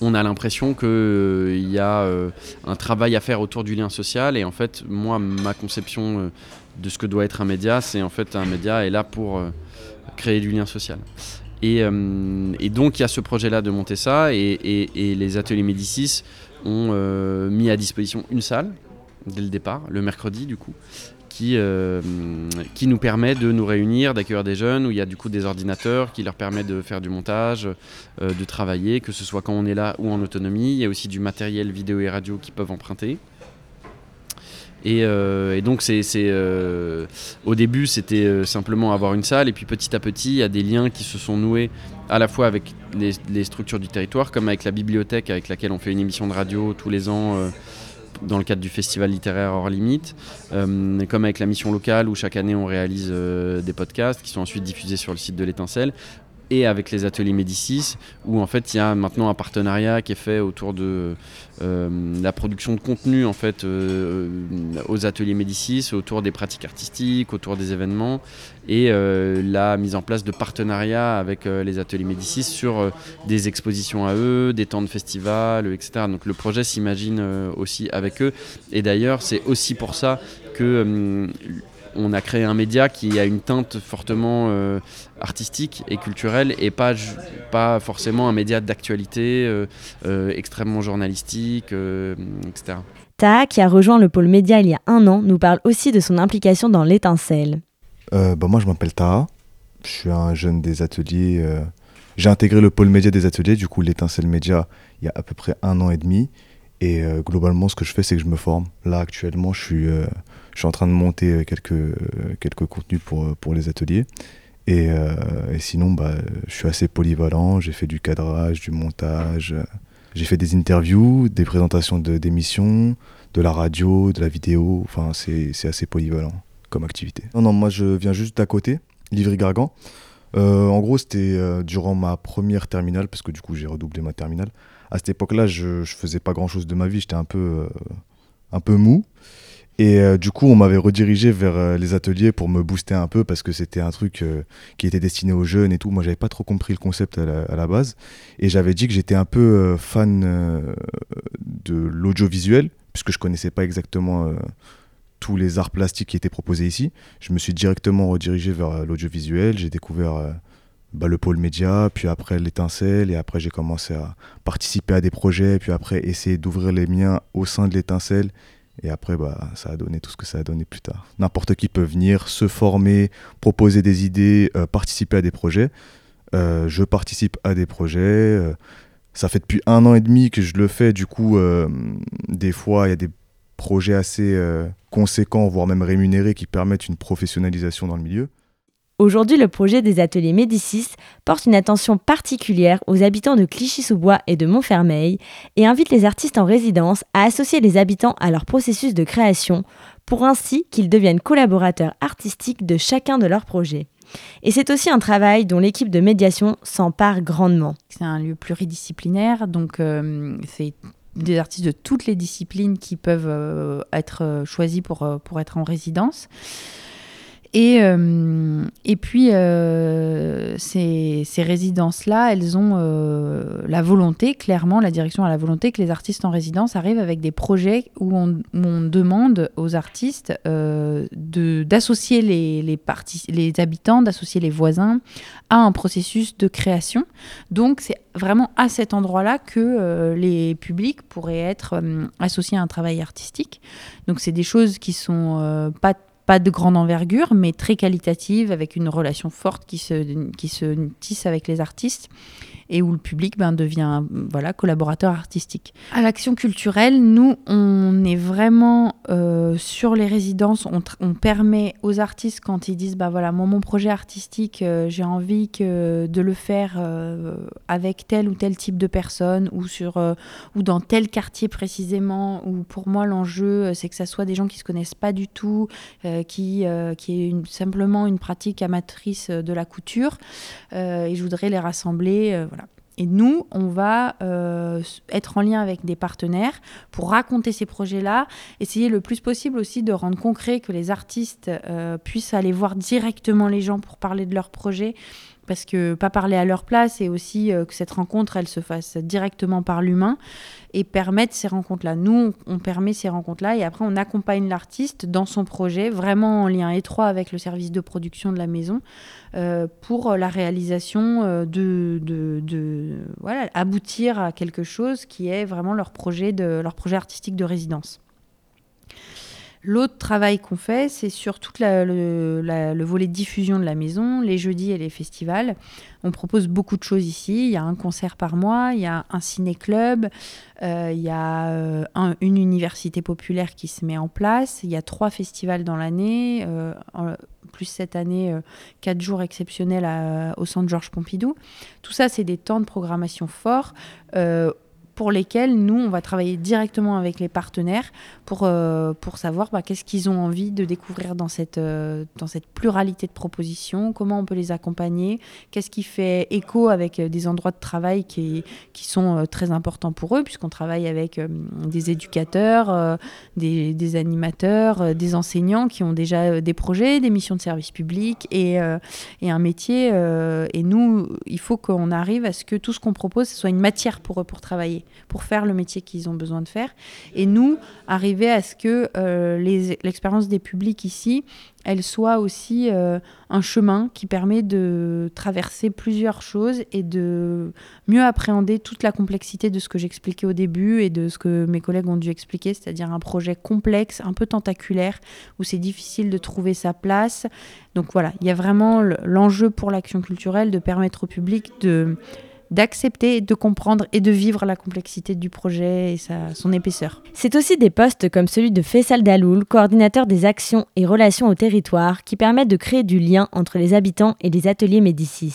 on a l'impression qu'il euh, y a euh, un travail à faire autour du lien social. Et en fait, moi, ma conception euh, de ce que doit être un média, c'est en fait un média est là pour créer du lien social. Et, donc, il y a ce projet-là de monter ça. Et, et les ateliers Médicis ont mis à disposition une salle dès le départ, le mercredi du coup, qui, euh, qui nous permet de nous réunir, d'accueillir des jeunes, où il y a du coup des ordinateurs qui leur permettent de faire du montage, euh, de travailler, que ce soit quand on est là ou en autonomie. Il y a aussi du matériel vidéo et radio qui peuvent emprunter. Et, euh, donc, c'est, au début, c'était simplement avoir une salle, et puis petit à petit, il y a des liens qui se sont noués à la fois avec les structures du territoire, comme avec la bibliothèque avec laquelle on fait une émission de radio tous les ans dans le cadre du festival littéraire hors limite, euh, comme avec la mission locale où chaque année on réalise euh, des podcasts qui sont ensuite diffusés sur le site de l'étincelle et avec les ateliers Médicis, où en fait il y a maintenant un partenariat qui est fait autour de euh, la production de contenu en fait euh, aux ateliers Médicis, autour des pratiques artistiques, autour des événements, et euh, la mise en place de partenariats avec les ateliers Médicis sur des expositions à eux, des temps de festival, etc. Donc le projet s'imagine aussi avec eux, et d'ailleurs c'est aussi pour ça que on a créé un média qui a une teinte fortement euh, artistique et culturelle et pas, pas forcément un média d'actualité euh, euh, extrêmement journalistique, etc. Taha, qui a rejoint le pôle média il y a un an, nous parle aussi de son implication dans l'étincelle. Euh, bah, moi, je m'appelle Taha. Je suis un jeune des ateliers. euh, J'ai intégré le pôle média des ateliers, du coup, l'étincelle média, il y a à peu près un an et demi. Et euh, globalement, ce que je fais, c'est que je me forme. Là, actuellement, je suis, euh, je suis en train de monter euh, quelques, quelques contenus pour, pour les ateliers. Et, et sinon, bah, je suis assez polyvalent. J'ai fait du cadrage, du montage. J'ai fait des interviews, des présentations de- d'émissions, de la radio, de la vidéo. Enfin, c'est assez polyvalent comme activité. Non, non, moi, je viens juste d'à côté, Livry-Gargan. En gros, c'était durant ma première terminale, parce que du coup, j'ai redoublé ma terminale. À cette époque-là, je, je faisais pas grand-chose de ma vie. J'étais un peu, euh, un peu mou. Et euh, du coup, on m'avait redirigé vers euh, les ateliers pour me booster un peu parce que c'était un truc qui était destiné aux jeunes et tout. Moi, j'avais pas trop compris le concept à la, à la base. Et j'avais dit que j'étais un peu fan de l'audiovisuel, puisque je connaissais pas exactement tous les arts plastiques qui étaient proposés ici. Je me suis directement redirigé vers l'audiovisuel. J'ai découvert bah, le pôle média, puis après l'étincelle, et après j'ai commencé à participer à des projets, puis après essayer d'ouvrir les miens au sein de l'étincelle. Et après, bah, ça a donné tout ce que ça a donné plus tard. N'importe qui peut venir, se former, proposer des idées, euh, participer à des projets. Euh, je participe à des projets. euh, ça fait depuis un an et demi que je le fais. Du coup, des fois, il y a des projets assez conséquents, voire même rémunérés, qui permettent une professionnalisation dans le milieu. Aujourd'hui, le projet des ateliers Médicis porte une attention particulière aux habitants de Clichy-sous-Bois et de Montfermeil et invite les artistes en résidence à associer les habitants à leur processus de création pour ainsi qu'ils deviennent collaborateurs artistiques de chacun de leurs projets. Et c'est aussi un travail dont l'équipe de médiation s'empare grandement. C'est un lieu pluridisciplinaire, donc euh, c'est des artistes de toutes les disciplines qui peuvent euh, être euh, choisis pour, pour être en résidence. Et, euh, et puis, euh, ces, ces résidences-là, elles ont euh, la volonté, clairement, la direction a la volonté que les artistes en résidence arrivent avec des projets où on, demande aux artistes d'associer les, les, les habitants, d'associer les voisins à un processus de création. Donc, c'est vraiment à cet endroit-là que les publics pourraient être associés à un travail artistique. Donc, c'est des choses qui sont euh, pas pas de grande envergure, mais très qualitative, avec une relation forte qui se, qui se tisse avec les artistes et où le public ben, devient voilà, collaborateur artistique. À l'action culturelle, nous, on est vraiment euh, sur les résidences, on, permet aux artistes quand ils disent, bah voilà, moi, mon projet artistique, euh, j'ai envie de le faire euh, avec tel ou tel type de personne ou, sur, euh, ou dans tel quartier précisément, où pour moi, l'enjeu, euh, c'est que ça soit des gens qui ne se connaissent pas du tout, euh, qui, euh, qui est simplement une pratique amatrice euh, de la couture, euh, et je voudrais les rassembler. euh, voilà. Et nous, on va euh, être en lien avec des partenaires pour raconter ces projets-là, essayer le plus possible aussi de rendre concret que les artistes euh, puissent aller voir directement les gens pour parler de leurs projets, parce que pas parler à leur place et aussi euh, que cette rencontre, elle se fasse directement par l'humain et permettre ces rencontres-là. Nous, on, permet ces rencontres-là et après, on accompagne l'artiste dans son projet, vraiment en lien étroit avec le service de production de la maison, euh, pour la réalisation euh, de, de, de- voilà, aboutir à quelque chose qui est vraiment leur projet, de, leur projet artistique de résidence. L'autre travail qu'on fait, c'est sur tout le, volet diffusion de la maison, les jeudis et les festivals. On propose beaucoup de choses ici. Il y a un concert par mois, il y a un ciné-club, euh, il y a euh, un- une université populaire qui se met en place, il y a trois festivals dans l'année, euh, plus cette année, quatre jours exceptionnels au Centre Georges Pompidou. Tout ça, c'est des temps de programmation forts. Pour lesquels nous, on va travailler directement avec les partenaires pour, euh, pour savoir bah, qu'est-ce qu'ils ont envie de découvrir dans cette, euh, dans cette pluralité de propositions, comment on peut les accompagner, qu'est-ce qui fait écho avec euh, des endroits de travail qui, qui sont très importants pour eux, puisqu'on travaille avec des éducateurs, des, animateurs, des enseignants qui ont déjà des projets, des missions de service public et, et un métier. et nous, il faut qu'on arrive à ce que tout ce qu'on propose, soit une matière pour eux pour travailler. Pour faire le métier qu'ils ont besoin de faire. Et nous, arriver à ce que euh, l'expérience des publics ici, elle soit aussi euh, un chemin qui permet de traverser plusieurs choses et de mieux appréhender toute la complexité de ce que j'expliquais au début et de ce que mes collègues ont dû expliquer, c'est-à-dire un projet complexe, un peu tentaculaire, où c'est difficile de trouver sa place. Donc voilà, il y a vraiment le- l'enjeu pour l'action culturelle de permettre au public de d'accepter, de comprendre et de vivre la complexité du projet et sa, son épaisseur. C'est aussi des postes comme celui de Faisal Daloul, coordinateur des actions et relations au territoire, qui permettent de créer du lien entre les habitants et les ateliers Médicis.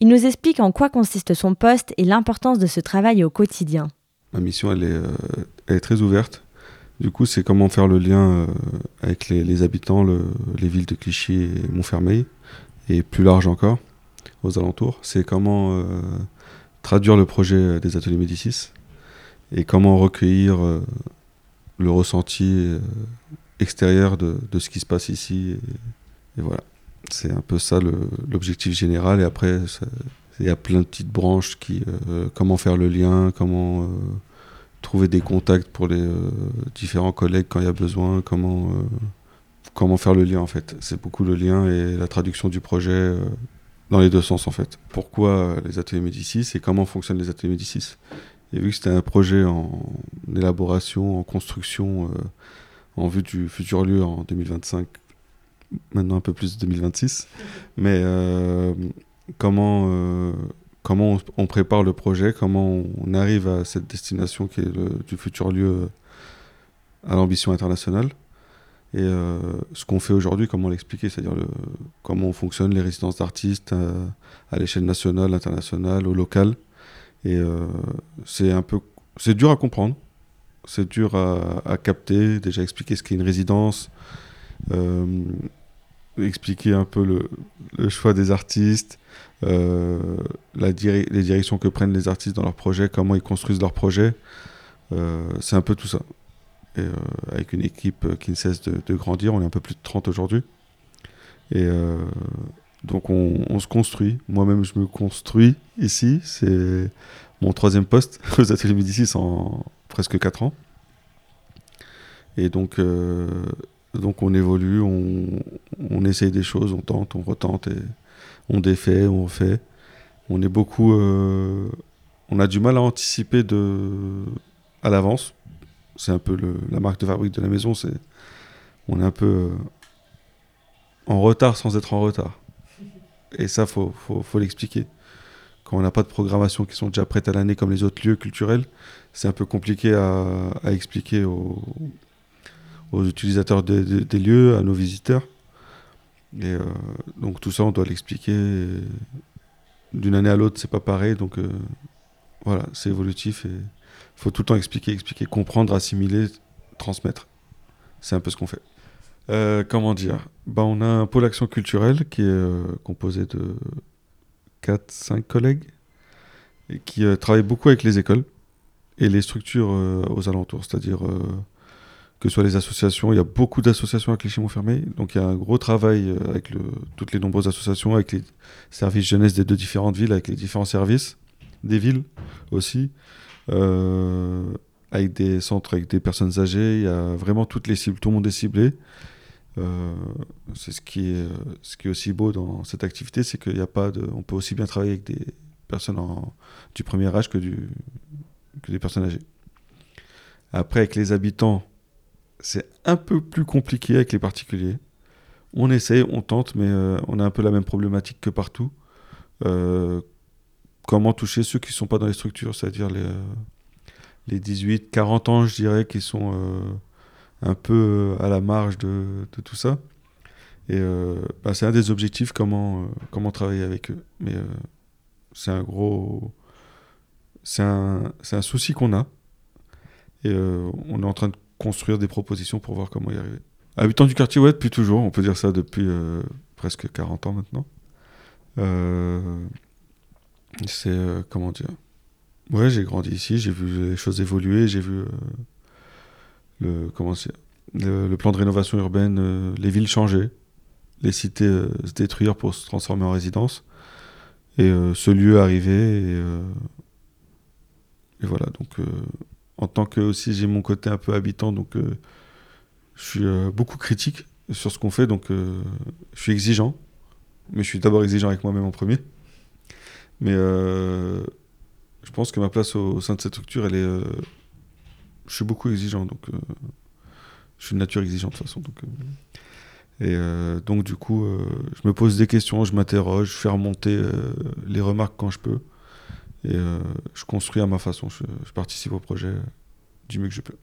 Il nous explique en quoi consiste son poste et l'importance de ce travail au quotidien. Ma mission, elle est, euh, elle est très ouverte. Du coup, c'est comment faire le lien euh, avec les, les habitants, le- les villes de Clichy et Montfermeil, et plus large encore, aux alentours. C'est comment euh, traduire le projet des ateliers Médicis et comment recueillir euh, le ressenti euh, extérieur de, de ce qui se passe ici. Et, voilà. C'est un peu ça l'objectif général. Et après, il y a plein de petites branches qui. comment faire le lien, comment. trouver des contacts pour les différents collègues quand il y a besoin, comment, comment faire le lien en fait. C'est beaucoup le lien et la traduction du projet dans les deux sens en fait. Pourquoi les ateliers Médicis et comment fonctionnent les ateliers Médicis? Et vu que c'était un projet en élaboration, en construction, euh, en vue du futur lieu en 2025, maintenant un peu plus 2026, mais euh, comment, euh, comment on, prépare le projet, comment on arrive à cette destination qui est le, du futur lieu à l'ambition internationale? Et euh, ce qu'on fait aujourd'hui, comment l'expliquer, c'est-à-dire comment on fonctionne, les résidences d'artistes euh, à l'échelle nationale, internationale, au local. Et euh, c'est un peu, c'est dur à comprendre, c'est dur à, capter, déjà expliquer ce qu'est une résidence, expliquer un peu le, choix des artistes, les directions que prennent les artistes dans leurs projets, comment ils construisent leurs projets. C'est un peu tout ça. Euh, avec une équipe qui ne cesse de, grandir, on est un peu plus de 30 aujourd'hui. Et euh, donc on, se construit. Moi-même, je me construis ici. C'est mon troisième poste aux ateliers Médicis en presque 4 ans. Et donc, euh, donc on évolue, on, essaye des choses, on tente, on retente, et on défait, on refait. On est beaucoup... on a du mal à anticiper à l'avance. C'est un peu la marque de fabrique de la maison. C'est, on est un peu euh, en retard sans être en retard. Et ça, faut, faut, faut l'expliquer. Quand on n'a pas de programmation qui sont déjà prêtes à l'année comme les autres lieux culturels, c'est un peu compliqué à, expliquer aux, utilisateurs des, lieux, à nos visiteurs. Et euh, donc tout ça, on doit l'expliquer. D'une année à l'autre, c'est pas pareil. Donc euh, voilà, c'est évolutif faut tout le temps expliquer, expliquer, comprendre, assimiler, transmettre. C'est un peu ce qu'on fait. Euh, comment dire? Bah, On a un pôle action culturelle qui est euh, composé de 4-5 collègues et qui euh, travaillent beaucoup avec les écoles et les structures aux alentours, c'est-à-dire que ce soit les associations, il y a beaucoup d'associations à Clichy-Montfermeil, donc il y a un gros travail avec toutes les nombreuses associations, avec les services jeunesse des deux différentes villes, avec les différents services des villes aussi, avec des centres avec des personnes âgées, il y a vraiment toutes les cibles, tout le monde est ciblé. Euh, c'est ce qui est euh, ce qui est aussi beau dans cette activité, c'est qu'il a pas de, on peut aussi bien travailler avec des personnes du premier âge que des personnes âgées. Après, avec les habitants, c'est un peu plus compliqué avec les particuliers. On essaye, on tente, mais euh, on a un peu la même problématique que partout. Euh, comment toucher ceux qui ne sont pas dans les structures, c'est-à-dire les, euh, les 18, 40 ans, je dirais, qui sont euh, un peu euh, à la marge de, de tout ça. Et bah, c'est un des objectifs, comment, comment travailler avec eux. Mais c'est un gros. C'est un, un souci qu'on a. Et on est en train de construire des propositions pour voir comment y arriver. Habitant du quartier, ouais, depuis toujours. On peut dire ça depuis presque 40 ans maintenant. C'est. euh, comment dire? Ouais, j'ai grandi ici, j'ai vu les choses évoluer, j'ai vu euh, le, comment le, plan de rénovation urbaine, euh, les villes changer, les cités se détruire pour se transformer en résidence, et ce lieu arriver et, et voilà, donc en tant que aussi j'ai mon côté un peu habitant, donc je suis beaucoup critique sur ce qu'on fait, donc je suis exigeant, mais je suis d'abord exigeant avec moi-même en premier. Mais je pense que ma place au, sein de cette structure, elle est. je suis beaucoup exigeant, donc je suis de nature exigeante de toute façon. Et euh, donc, du coup, euh, je me pose des questions, je m'interroge, je fais remonter euh, les remarques quand je peux. Et je construis à ma façon. Je, participe au projet du mieux que je peux.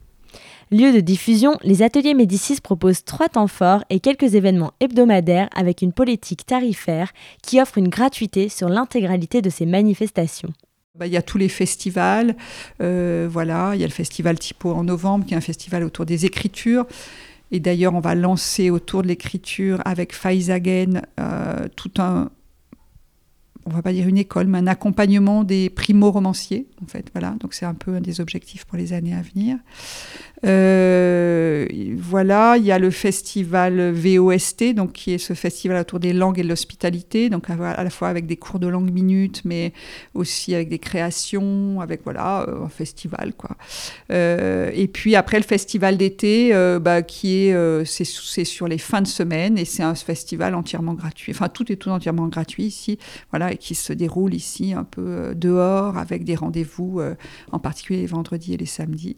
Lieu de diffusion, les ateliers Médicis proposent trois temps forts et quelques événements hebdomadaires avec une politique tarifaire qui offre une gratuité sur l'intégralité de ces manifestations. Bah, il y a tous les festivals, voilà, il y a le festival Typo en novembre, qui est un festival autour des écritures. Et d'ailleurs, on va lancer autour de l'écriture avec Faizagen euh, tout un, on va pas dire une école, mais un accompagnement des primo-romanciers, en fait. Voilà, donc c'est un peu un des objectifs pour les années à venir. Euh, voilà, il y a le festival VOST, donc qui est ce festival autour des langues et de l'hospitalité, donc à, la fois avec des cours de langue minute, mais aussi avec des créations, avec voilà euh, un festival quoi. Euh, et puis après le festival d'été, bah, qui est c'est sur les fins de semaine et c'est un festival entièrement gratuit. Enfin tout est tout entièrement gratuit ici, voilà, et qui se déroule ici un peu dehors avec des rendez-vous, en particulier les vendredis et les samedis.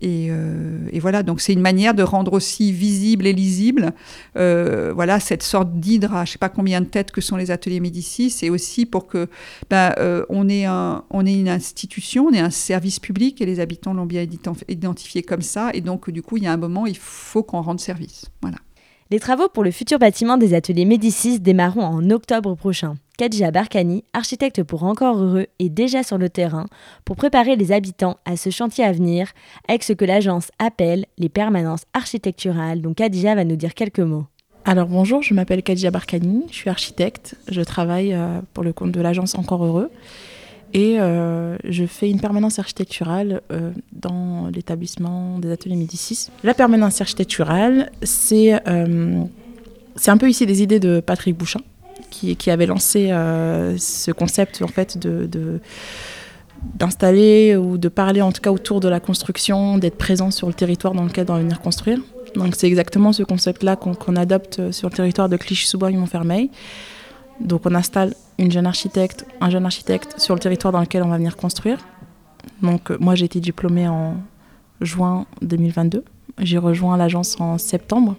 Et, euh, et, voilà, donc c'est une manière de rendre aussi visible et lisible euh, voilà, cette sorte d'hydre à je ne sais pas combien de têtes que sont les ateliers Médicis, et aussi pour que ben, euh, on, ait un, on ait une institution, on ait un service public, et les habitants l'ont bien identifié comme ça, et donc du coup, il y a un moment, il faut qu'on rende service. Voilà. Les travaux pour le futur bâtiment des ateliers Médicis démarreront en octobre prochain. Kadja Barkani, architecte pour Encore Heureux, est déjà sur le terrain pour préparer les habitants à ce chantier à venir avec ce que l'agence appelle les permanences architecturales. Donc Kadja va nous dire quelques mots. Alors bonjour, je m'appelle Kadja Barkani, je suis architecte, je travaille euh, pour le compte de l'agence Encore Heureux et euh, je fais une permanence architecturale euh, dans l'établissement des ateliers Médicis. La permanence architecturale, c'est c'est un peu ici des idées de Patrick Bouchin qui, avait lancé euh, ce concept en fait de, d'installer ou de parler en tout cas autour de la construction, d'être présent sur le territoire dans lequel on va venir construire. Donc c'est exactement ce concept-là qu'on, adopte sur le territoire de Clichy-sous-Bois-Montfermeil. Donc on installe une jeune architecte, un jeune architecte sur le territoire dans lequel on va venir construire. Donc euh, moi j'ai été diplômée en juin 2022. J'ai rejoint l'agence en septembre.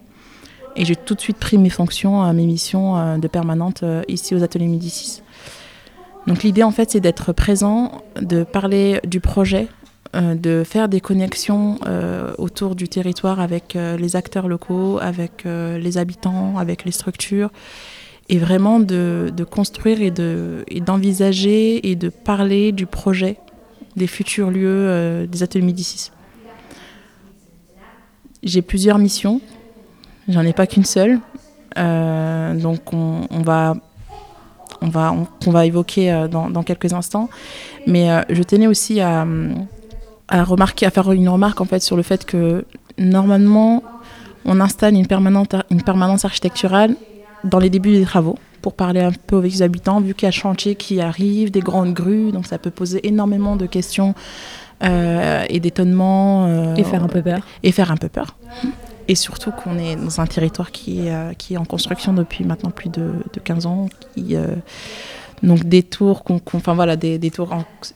Et j'ai tout de suite pris mes fonctions, euh, mes missions euh, de permanente euh, ici aux ateliers Midi Donc l'idée en fait c'est d'être présent, de parler du projet, de faire des connexions autour du territoire avec les acteurs locaux, avec les habitants, avec les structures, et vraiment de, construire et d'envisager et, de parler du projet des futurs lieux des ateliers Midi J'ai plusieurs missions J'en ai pas qu'une seule. Euh, donc on, va on va, on, va évoquer euh, dans, dans, quelques instants. Mais euh, je tenais aussi à, à, remarquer, à faire une remarque en fait sur le fait que normalement on installe une, permanente, une permanence architecturale dans les débuts des travaux pour parler un peu les habitants, vu qu'il y a chantier qui arrive, des grandes grues, donc ça peut poser énormément de questions et d'étonnements. et faire un peu peur. Et faire un peu peur et surtout qu'on est dans un territoire qui euh, qui est en construction depuis maintenant plus de, de 15 ans. Euh, donc des tours, qu'on, enfin voilà, des, des tours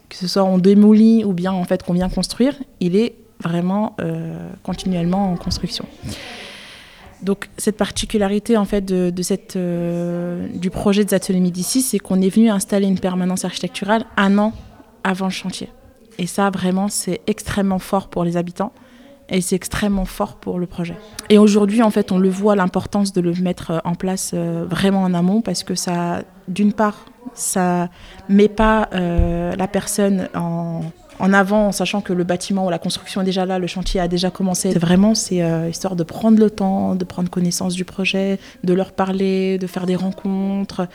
que ce soit en démoli ou bien en fait qu'on vient construire, il est vraiment euh, continuellement en construction. Donc cette particularité en fait de, de cette, du projet des ateliers Médicis, c'est qu'on est venu installer une permanence architecturale un an avant le chantier. Et ça vraiment c'est extrêmement fort pour les habitants et c'est extrêmement fort pour le projet. Et aujourd'hui, en fait, on le voit l'importance de le mettre euh, en place euh, vraiment en amont parce que ça, d'une part, ça met pas euh, la personne en, en, avant en sachant que le bâtiment ou la construction est déjà là, le chantier a déjà commencé. Vraiment, c'est histoire de prendre le temps, de prendre connaissance du projet, de leur parler, de faire des rencontres.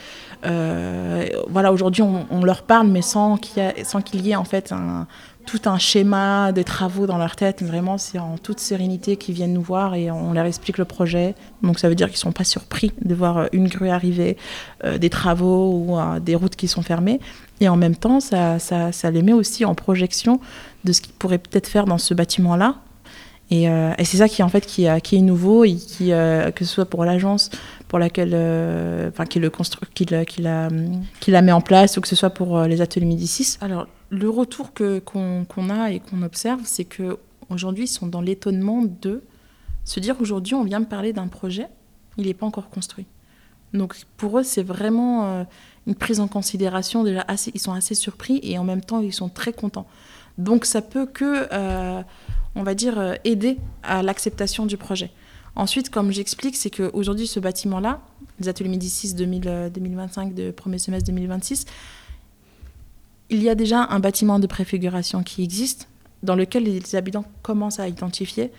voilà, aujourd'hui, on, on, leur parle, mais sans qu'il y, ait en fait un tout un schéma de travaux dans leur tête. Vraiment, c'est en toute sérénité qu'ils viennent nous voir et on leur explique le projet. Donc ça veut dire qu'ils ne sont pas surpris de voir euh, une grue arriver, euh, des travaux ou euh, des routes qui sont fermées. Et en même temps, ça, ça, ça les met aussi en projection de ce qu'ils pourraient peut-être faire dans ce bâtiment-là. Et, c'est ça qui en fait qui, est nouveau et que ce soit pour l'agence pour laquelle enfin qui le construit qui, la- qui la met en place ou que ce soit pour les ateliers Médicis. Alors le retour que qu'on a et qu'on observe, c'est que aujourd'hui ils sont dans l'étonnement de se dire aujourd'hui on vient me parler d'un projet, il n'est pas encore construit. Donc pour eux c'est vraiment euh, une prise en considération déjà assez, ils sont assez surpris et en même temps ils sont très contents. Donc ça peut que euh, on va dire, euh, aider à l'acceptation du projet. Ensuite, comme j'explique, c'est qu'aujourd'hui, ce bâtiment-là, les ateliers Médicis 2000, euh, 2025, de premier semestre 2026, il y a déjà un bâtiment de préfiguration qui existe, dans lequel les habitants commencent à identifier.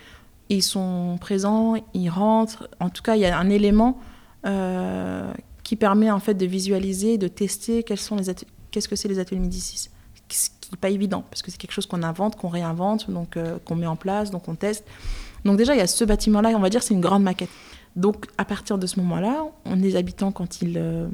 Ils sont présents, ils rentrent. En tout cas, il y a un élément euh, qui permet en fait de visualiser, de tester quels sont les qu'est-ce que c'est les ateliers Médicis ce qui n'est pas évident, parce que c'est quelque chose qu'on invente, qu'on réinvente, donc euh, qu'on met en place, donc on teste. Donc déjà, il y a ce bâtiment-là, on va dire, c'est une grande maquette. Donc à partir de ce moment-là, les habitants, quand ils, euh,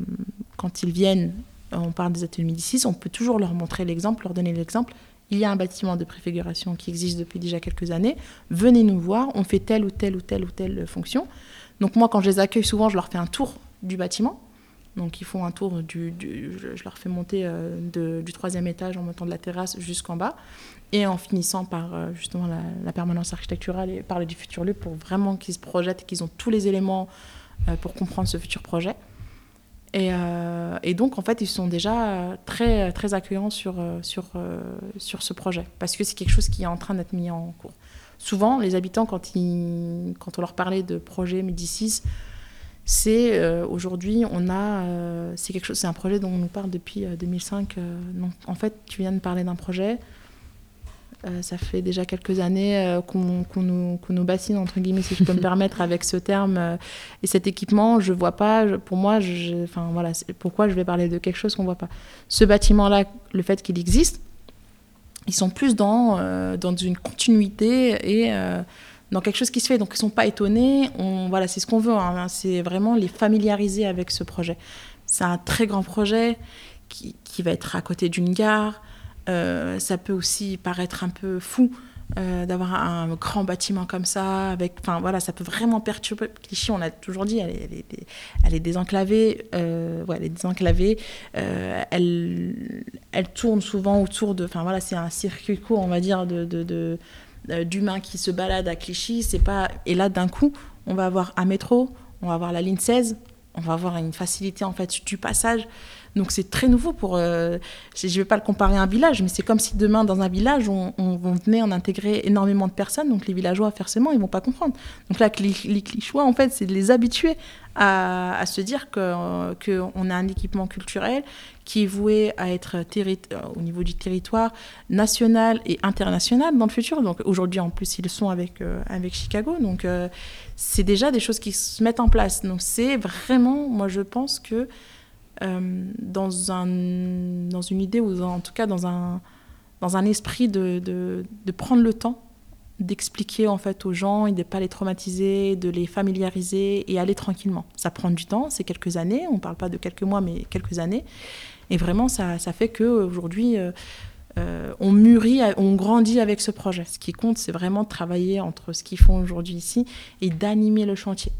quand ils viennent, on parle des ateliers Médicis, on peut toujours leur montrer l'exemple, leur donner l'exemple. Il y a un bâtiment de préfiguration qui existe depuis déjà quelques années. Venez nous voir, on fait telle ou telle ou telle ou telle fonction. Donc moi, quand je les accueille, souvent, je leur fais un tour du bâtiment. Donc ils font un tour du, je, leur fais monter euh, du troisième étage en montant de la terrasse jusqu'en bas et en finissant par euh, justement la, la permanence architecturale et parler du futur lieu pour vraiment qu'ils se projettent et qu'ils ont tous les éléments euh, pour comprendre ce futur projet. Et, euh, et donc en fait ils sont déjà euh, très, très accueillants sur, euh, sur, sur ce projet parce que c'est quelque chose qui est en train d'être mis en cours. Souvent les habitants quand, ils, quand on leur parlait de projet Médicis, c'est aujourd'hui, on a, c'est un projet dont on nous parle depuis euh, 2005. euh, non, en fait, tu viens de parler d'un projet. Euh, ça fait déjà quelques années euh, qu'on nous, nous bassine entre guillemets, si je peux me permettre, avec ce terme euh, et cet équipement. Je vois pas. je- pour moi, je- enfin voilà, pourquoi je vais parler de quelque chose qu'on voit pas. Ce bâtiment-là, le fait qu'il existe, ils sont plus dans dans une continuité et dans quelque chose qui se fait. Donc, ils ne sont pas étonnés. On, voilà, c'est ce qu'on veut. hein. C'est vraiment les familiariser avec ce projet. C'est un très grand projet qui, qui va être à côté d'une gare. Euh, ça peut aussi paraître un peu fou euh, d'avoir un grand bâtiment comme ça. Avec, enfin, voilà, ça peut vraiment perturber. Clichy, on a toujours dit, elle est, désenclavée. euh, elle est désenclavée. Euh, elle, elle tourne souvent autour de. Enfin, voilà, c'est un circuit court, on va dire, de- d'humains qui se baladent à Clichy. C'est pas et là d'un coup, on va avoir un métro, on va avoir la ligne 16, on va avoir une facilité en fait du passage. Donc c'est très nouveau pour. euh, je je vais pas le comparer à un village, mais c'est comme si demain dans un village on, on, on venait en intégrer énormément de personnes. Donc les villageois forcément ils vont pas comprendre. Donc là les, les en fait c'est de les habituer à, se dire que euh, a un équipement culturel qui est voué à être euh, au niveau du territoire national et international dans le futur. Donc aujourd'hui, en plus, ils le sont avec, avec Chicago. Donc c'est déjà des choses qui se mettent en place. Donc c'est vraiment, moi je pense que euh, dans, un, dans une idée, ou en tout cas dans un, dans un esprit de, de, prendre le temps d'expliquer en fait aux gens et de ne pas les traumatiser, de les familiariser et aller tranquillement. Ça prend du temps, c'est quelques années, on ne parle pas de quelques mois, mais quelques années. Et vraiment, ça, ça fait qu'aujourd'hui, euh, euh, on mûrit, on grandit avec ce projet. Ce qui compte, c'est vraiment de travailler entre ce qu'ils font aujourd'hui ici et d'animer le chantier.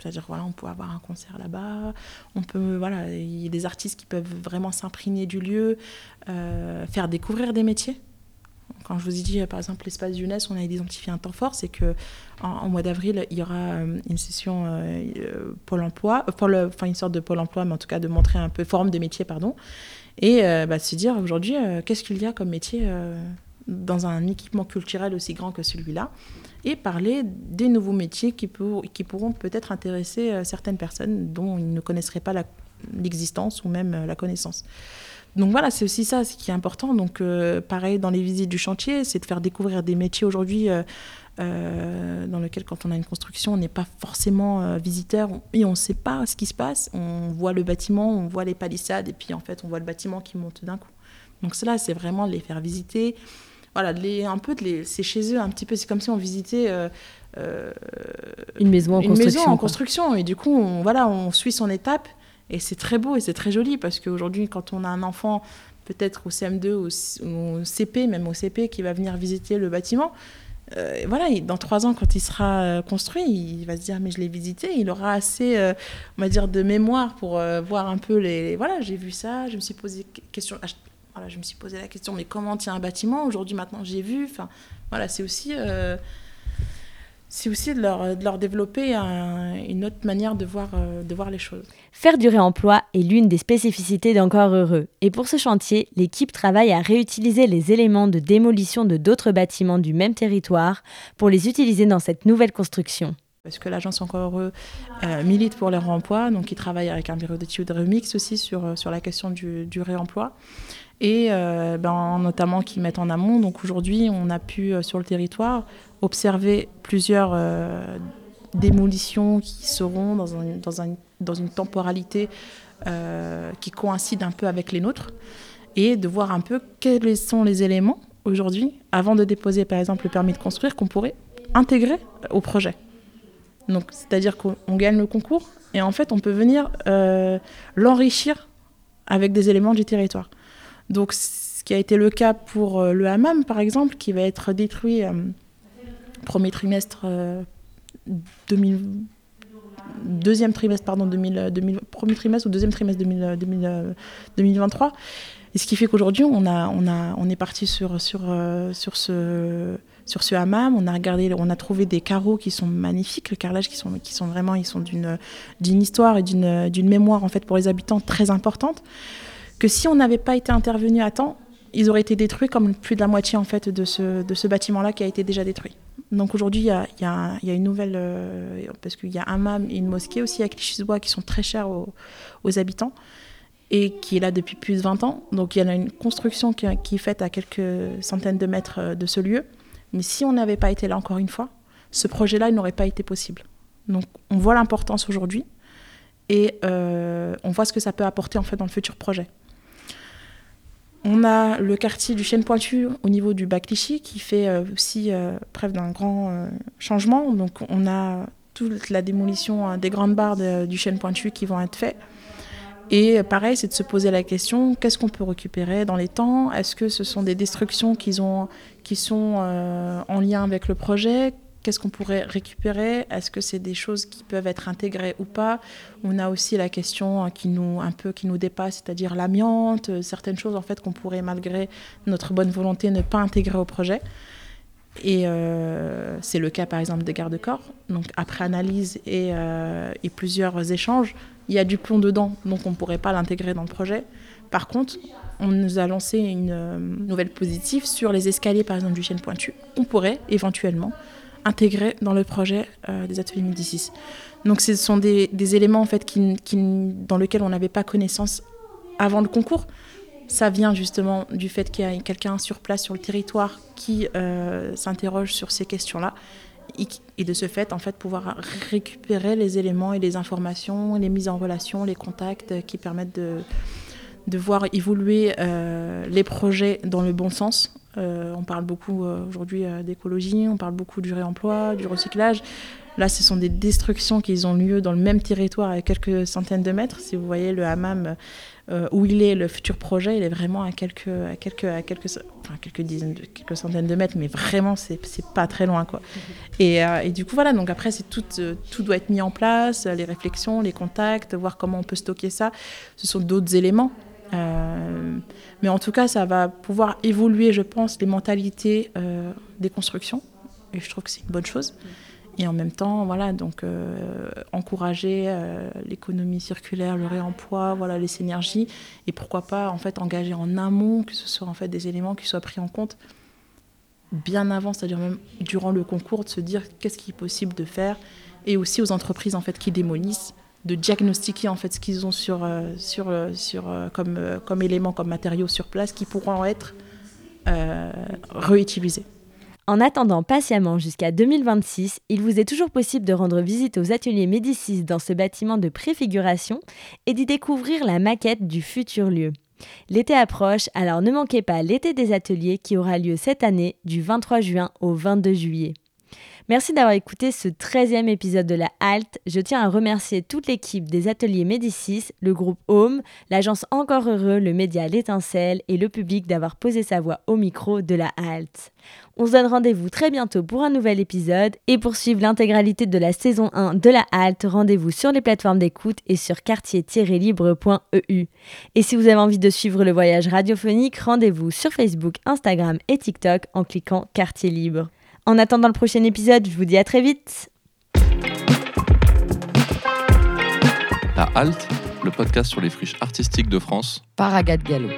C'est-à-dire, voilà, on peut avoir un concert là-bas, on peut, voilà, il y a des artistes qui peuvent vraiment s'imprégner du lieu, euh, faire découvrir des métiers. Quand je vous ai dit, par exemple, l'espace jeunesse, on a identifié un temps fort, c'est que en, mois d'avril, il y aura euh, une session euh, Pôle emploi, enfin une sorte de Pôle emploi, mais en tout cas de montrer un peu forme des métiers, pardon, et bah, se dire aujourd'hui, qu'est-ce qu'il y a comme métier dans un équipement culturel aussi grand que celui-là, et parler des nouveaux métiers qui, pour- qui pourront peut-être intéresser euh, certaines personnes dont ils ne connaisseraient pas l'existence ou même euh, la connaissance. Donc voilà, c'est aussi ça ce qui est important. Donc euh, pareil dans les visites du chantier, c'est de faire découvrir des métiers aujourd'hui dans lesquels quand on a une construction, on n'est pas forcément visiteur et on ne sait pas ce qui se passe. On voit le bâtiment, on voit les palissades et puis en fait on voit le bâtiment qui monte d'un coup. Donc cela, c'est vraiment de les faire visiter, voilà, de les, un peu de les, c'est chez eux un petit peu. C'est comme si on visitait euh, euh, Une maison en une construction, maison en construction. Et du coup, on, voilà, on suit son étape. Et c'est très beau et c'est très joli parce qu'aujourd'hui, quand on a un enfant, peut-être au CM2 ou au- CP, même au CP, qui va venir visiter le bâtiment, euh, voilà, il- dans trois ans, quand il sera construit, il va se dire mais je l'ai visité. Il aura assez, euh, on va dire, de mémoire pour euh, voir un peu les. Voilà, j'ai vu ça, je me suis posé que- question. Je- Voilà, je me suis posé la question, mais comment tient un bâtiment Aujourd'hui, maintenant, j'ai vu. Enfin, voilà, c'est aussi, euh, c'est aussi de leur, de leur développer un- une autre manière de voir, euh, de voir les choses. Faire du réemploi est l'une des spécificités d'Encore Heureux. Et pour ce chantier, l'équipe travaille à réutiliser les éléments de démolition de d'autres bâtiments du même territoire pour les utiliser dans cette nouvelle construction. Parce que l'agence Encore Heureux euh, milite pour le réemploi, donc ils travaillent avec un bureau d'études Remix aussi sur, sur la question du, du réemploi. Et euh, ben, notamment qui mettent en amont. Donc aujourd'hui, on a pu euh, sur le territoire observer plusieurs euh, démolitions qui seront dans, dans, un- dans une temporalité qui coïncide un peu avec les nôtres et de voir un peu quels sont les éléments aujourd'hui, avant de déposer par exemple le permis de construire, qu'on pourrait intégrer au projet. Donc, c'est-à-dire qu'on on gagne le concours et en fait, on peut venir l'enrichir avec des éléments du territoire. Donc, ce qui a été le cas pour euh, le hammam, par exemple, qui va être détruit euh, premier trimestre euh, 2000, deuxième trimestre, pardon, 2000, 2000 premier trimestre ou deuxième trimestre 2000, 2000, euh, 2023. Et ce qui fait qu'aujourd'hui, on, a, on, a, on est parti sur, sur, euh, sur, ce, sur ce hammam. On a regardé, on a trouvé des carreaux qui sont magnifiques, le carrelage qui sont, qui sont vraiment, ils sont d'une, d'une histoire et d'une, d'une mémoire en fait pour les habitants très importante. Que si on n'avait pas été intervenu à temps, ils auraient été détruits comme plus de la moitié en fait de ce, de ce bâtiment-là qui a été déjà détruit. Donc aujourd'hui, il y a, y y a une nouvelle, euh, parce qu'il y a un hammam et une mosquée aussi à Clichy-sous-Bois qui sont très chers aux, aux habitants et qui est là depuis plus de 20 ans. Donc il y a une construction qui, qui est faite à quelques centaines de mètres euh, de ce lieu. Mais si on n'avait pas été là encore une fois, ce projet-là, n'aurait pas été possible. Donc on voit l'importance aujourd'hui et euh, on voit ce que ça peut apporter en fait dans le futur projet. On a le quartier du Chêne Pointu au niveau du bas Clichy qui fait euh, aussi euh, preuve d'un grand euh, changement. Donc on a toute la démolition euh, des grandes barres du Chêne Pointu qui vont être faites. Et pareil, c'est de se poser la question qu'est-ce qu'on peut récupérer dans les temps? Est-ce que ce sont des destructions qui, ont, qui sont en lien avec le projet? Qu'est-ce qu'on pourrait récupérer? Est-ce que c'est des choses qui peuvent être intégrées ou pas? On a aussi la question euh, qui nous un peu qui nous dépasse, c'est-à-dire l'amiante, euh, certaines choses en fait qu'on pourrait malgré notre bonne volonté ne pas intégrer au projet. Et euh, c'est le cas par exemple des garde-corps. Donc après analyse et, euh, et plusieurs échanges, il y a du plomb dedans, donc on ne pourrait pas l'intégrer dans le projet. Par contre, on nous a lancé une nouvelle positive sur les escaliers par exemple du chêne pointu. On pourrait éventuellement intégrer dans le projet euh, des ateliers Médicis. Donc ce sont des, éléments en fait dans lesquels on n'avait pas connaissance avant le concours. Ça vient justement du fait qu'il y a quelqu'un sur place, sur le territoire, qui euh, s'interroge sur ces questions-là. Et, de ce fait, en fait, pouvoir récupérer les éléments et les informations, les mises en relation, les contacts euh, qui permettent de, de voir évoluer les projets dans le bon sens. Euh, on parle beaucoup euh, aujourd'hui euh, d'écologie, on parle beaucoup du réemploi, du recyclage. Là, ce sont des destructions qui ont lieu dans le même territoire à quelques centaines de mètres. Si vous voyez le hammam où il est, le futur projet, il est vraiment à quelques, quelques, quelques, quelques dizaines, de, quelques centaines de mètres, mais vraiment, c'est pas très loin. Et, et du coup, voilà. Donc après, c'est tout, tout doit être mis en place, les réflexions, les contacts, voir comment on peut stocker ça. Ce sont d'autres éléments. Euh, mais en tout cas, ça va pouvoir évoluer, je pense, les mentalités euh, des constructions. Et je trouve que c'est une bonne chose. Et en même temps, voilà, donc euh, encourager l'économie circulaire, le réemploi, voilà, les synergies, et pourquoi pas en fait engager en amont que ce soit en fait des éléments qui soient pris en compte bien avant, c'est-à-dire même durant le concours, de se dire qu'est-ce qui est possible de faire, et aussi aux entreprises en fait qui démolissent de diagnostiquer en fait ce qu'ils ont euh, euh, euh, comme, éléments, comme matériaux sur place qui pourront être réutilisés. En attendant patiemment jusqu'à 2026, il vous est toujours possible de rendre visite aux ateliers Médicis dans ce bâtiment de préfiguration et d'y découvrir la maquette du futur lieu. L'été approche, alors ne manquez pas l'été des ateliers qui aura lieu cette année du 23 juin au 22 juillet. Merci d'avoir écouté ce 13e épisode de la Halte. Je tiens à remercier toute l'équipe des ateliers Médicis, le groupe Home, l'agence Encore Heureux, le média L'étincelle et le public d'avoir posé sa voix au micro de la Halte. On se donne rendez-vous très bientôt pour un nouvel épisode et pour suivre l'intégralité de la saison 1 de la Halte, rendez-vous sur les plateformes d'écoute et sur quartier-libre.eu. Et si vous avez envie de suivre le voyage radiophonique, rendez-vous sur Facebook, Instagram et TikTok en cliquant Quartier Libre. En attendant le prochain épisode, je vous dis à très vite. La Halte, le podcast sur les friches artistiques de France. Par Agathe Gallo.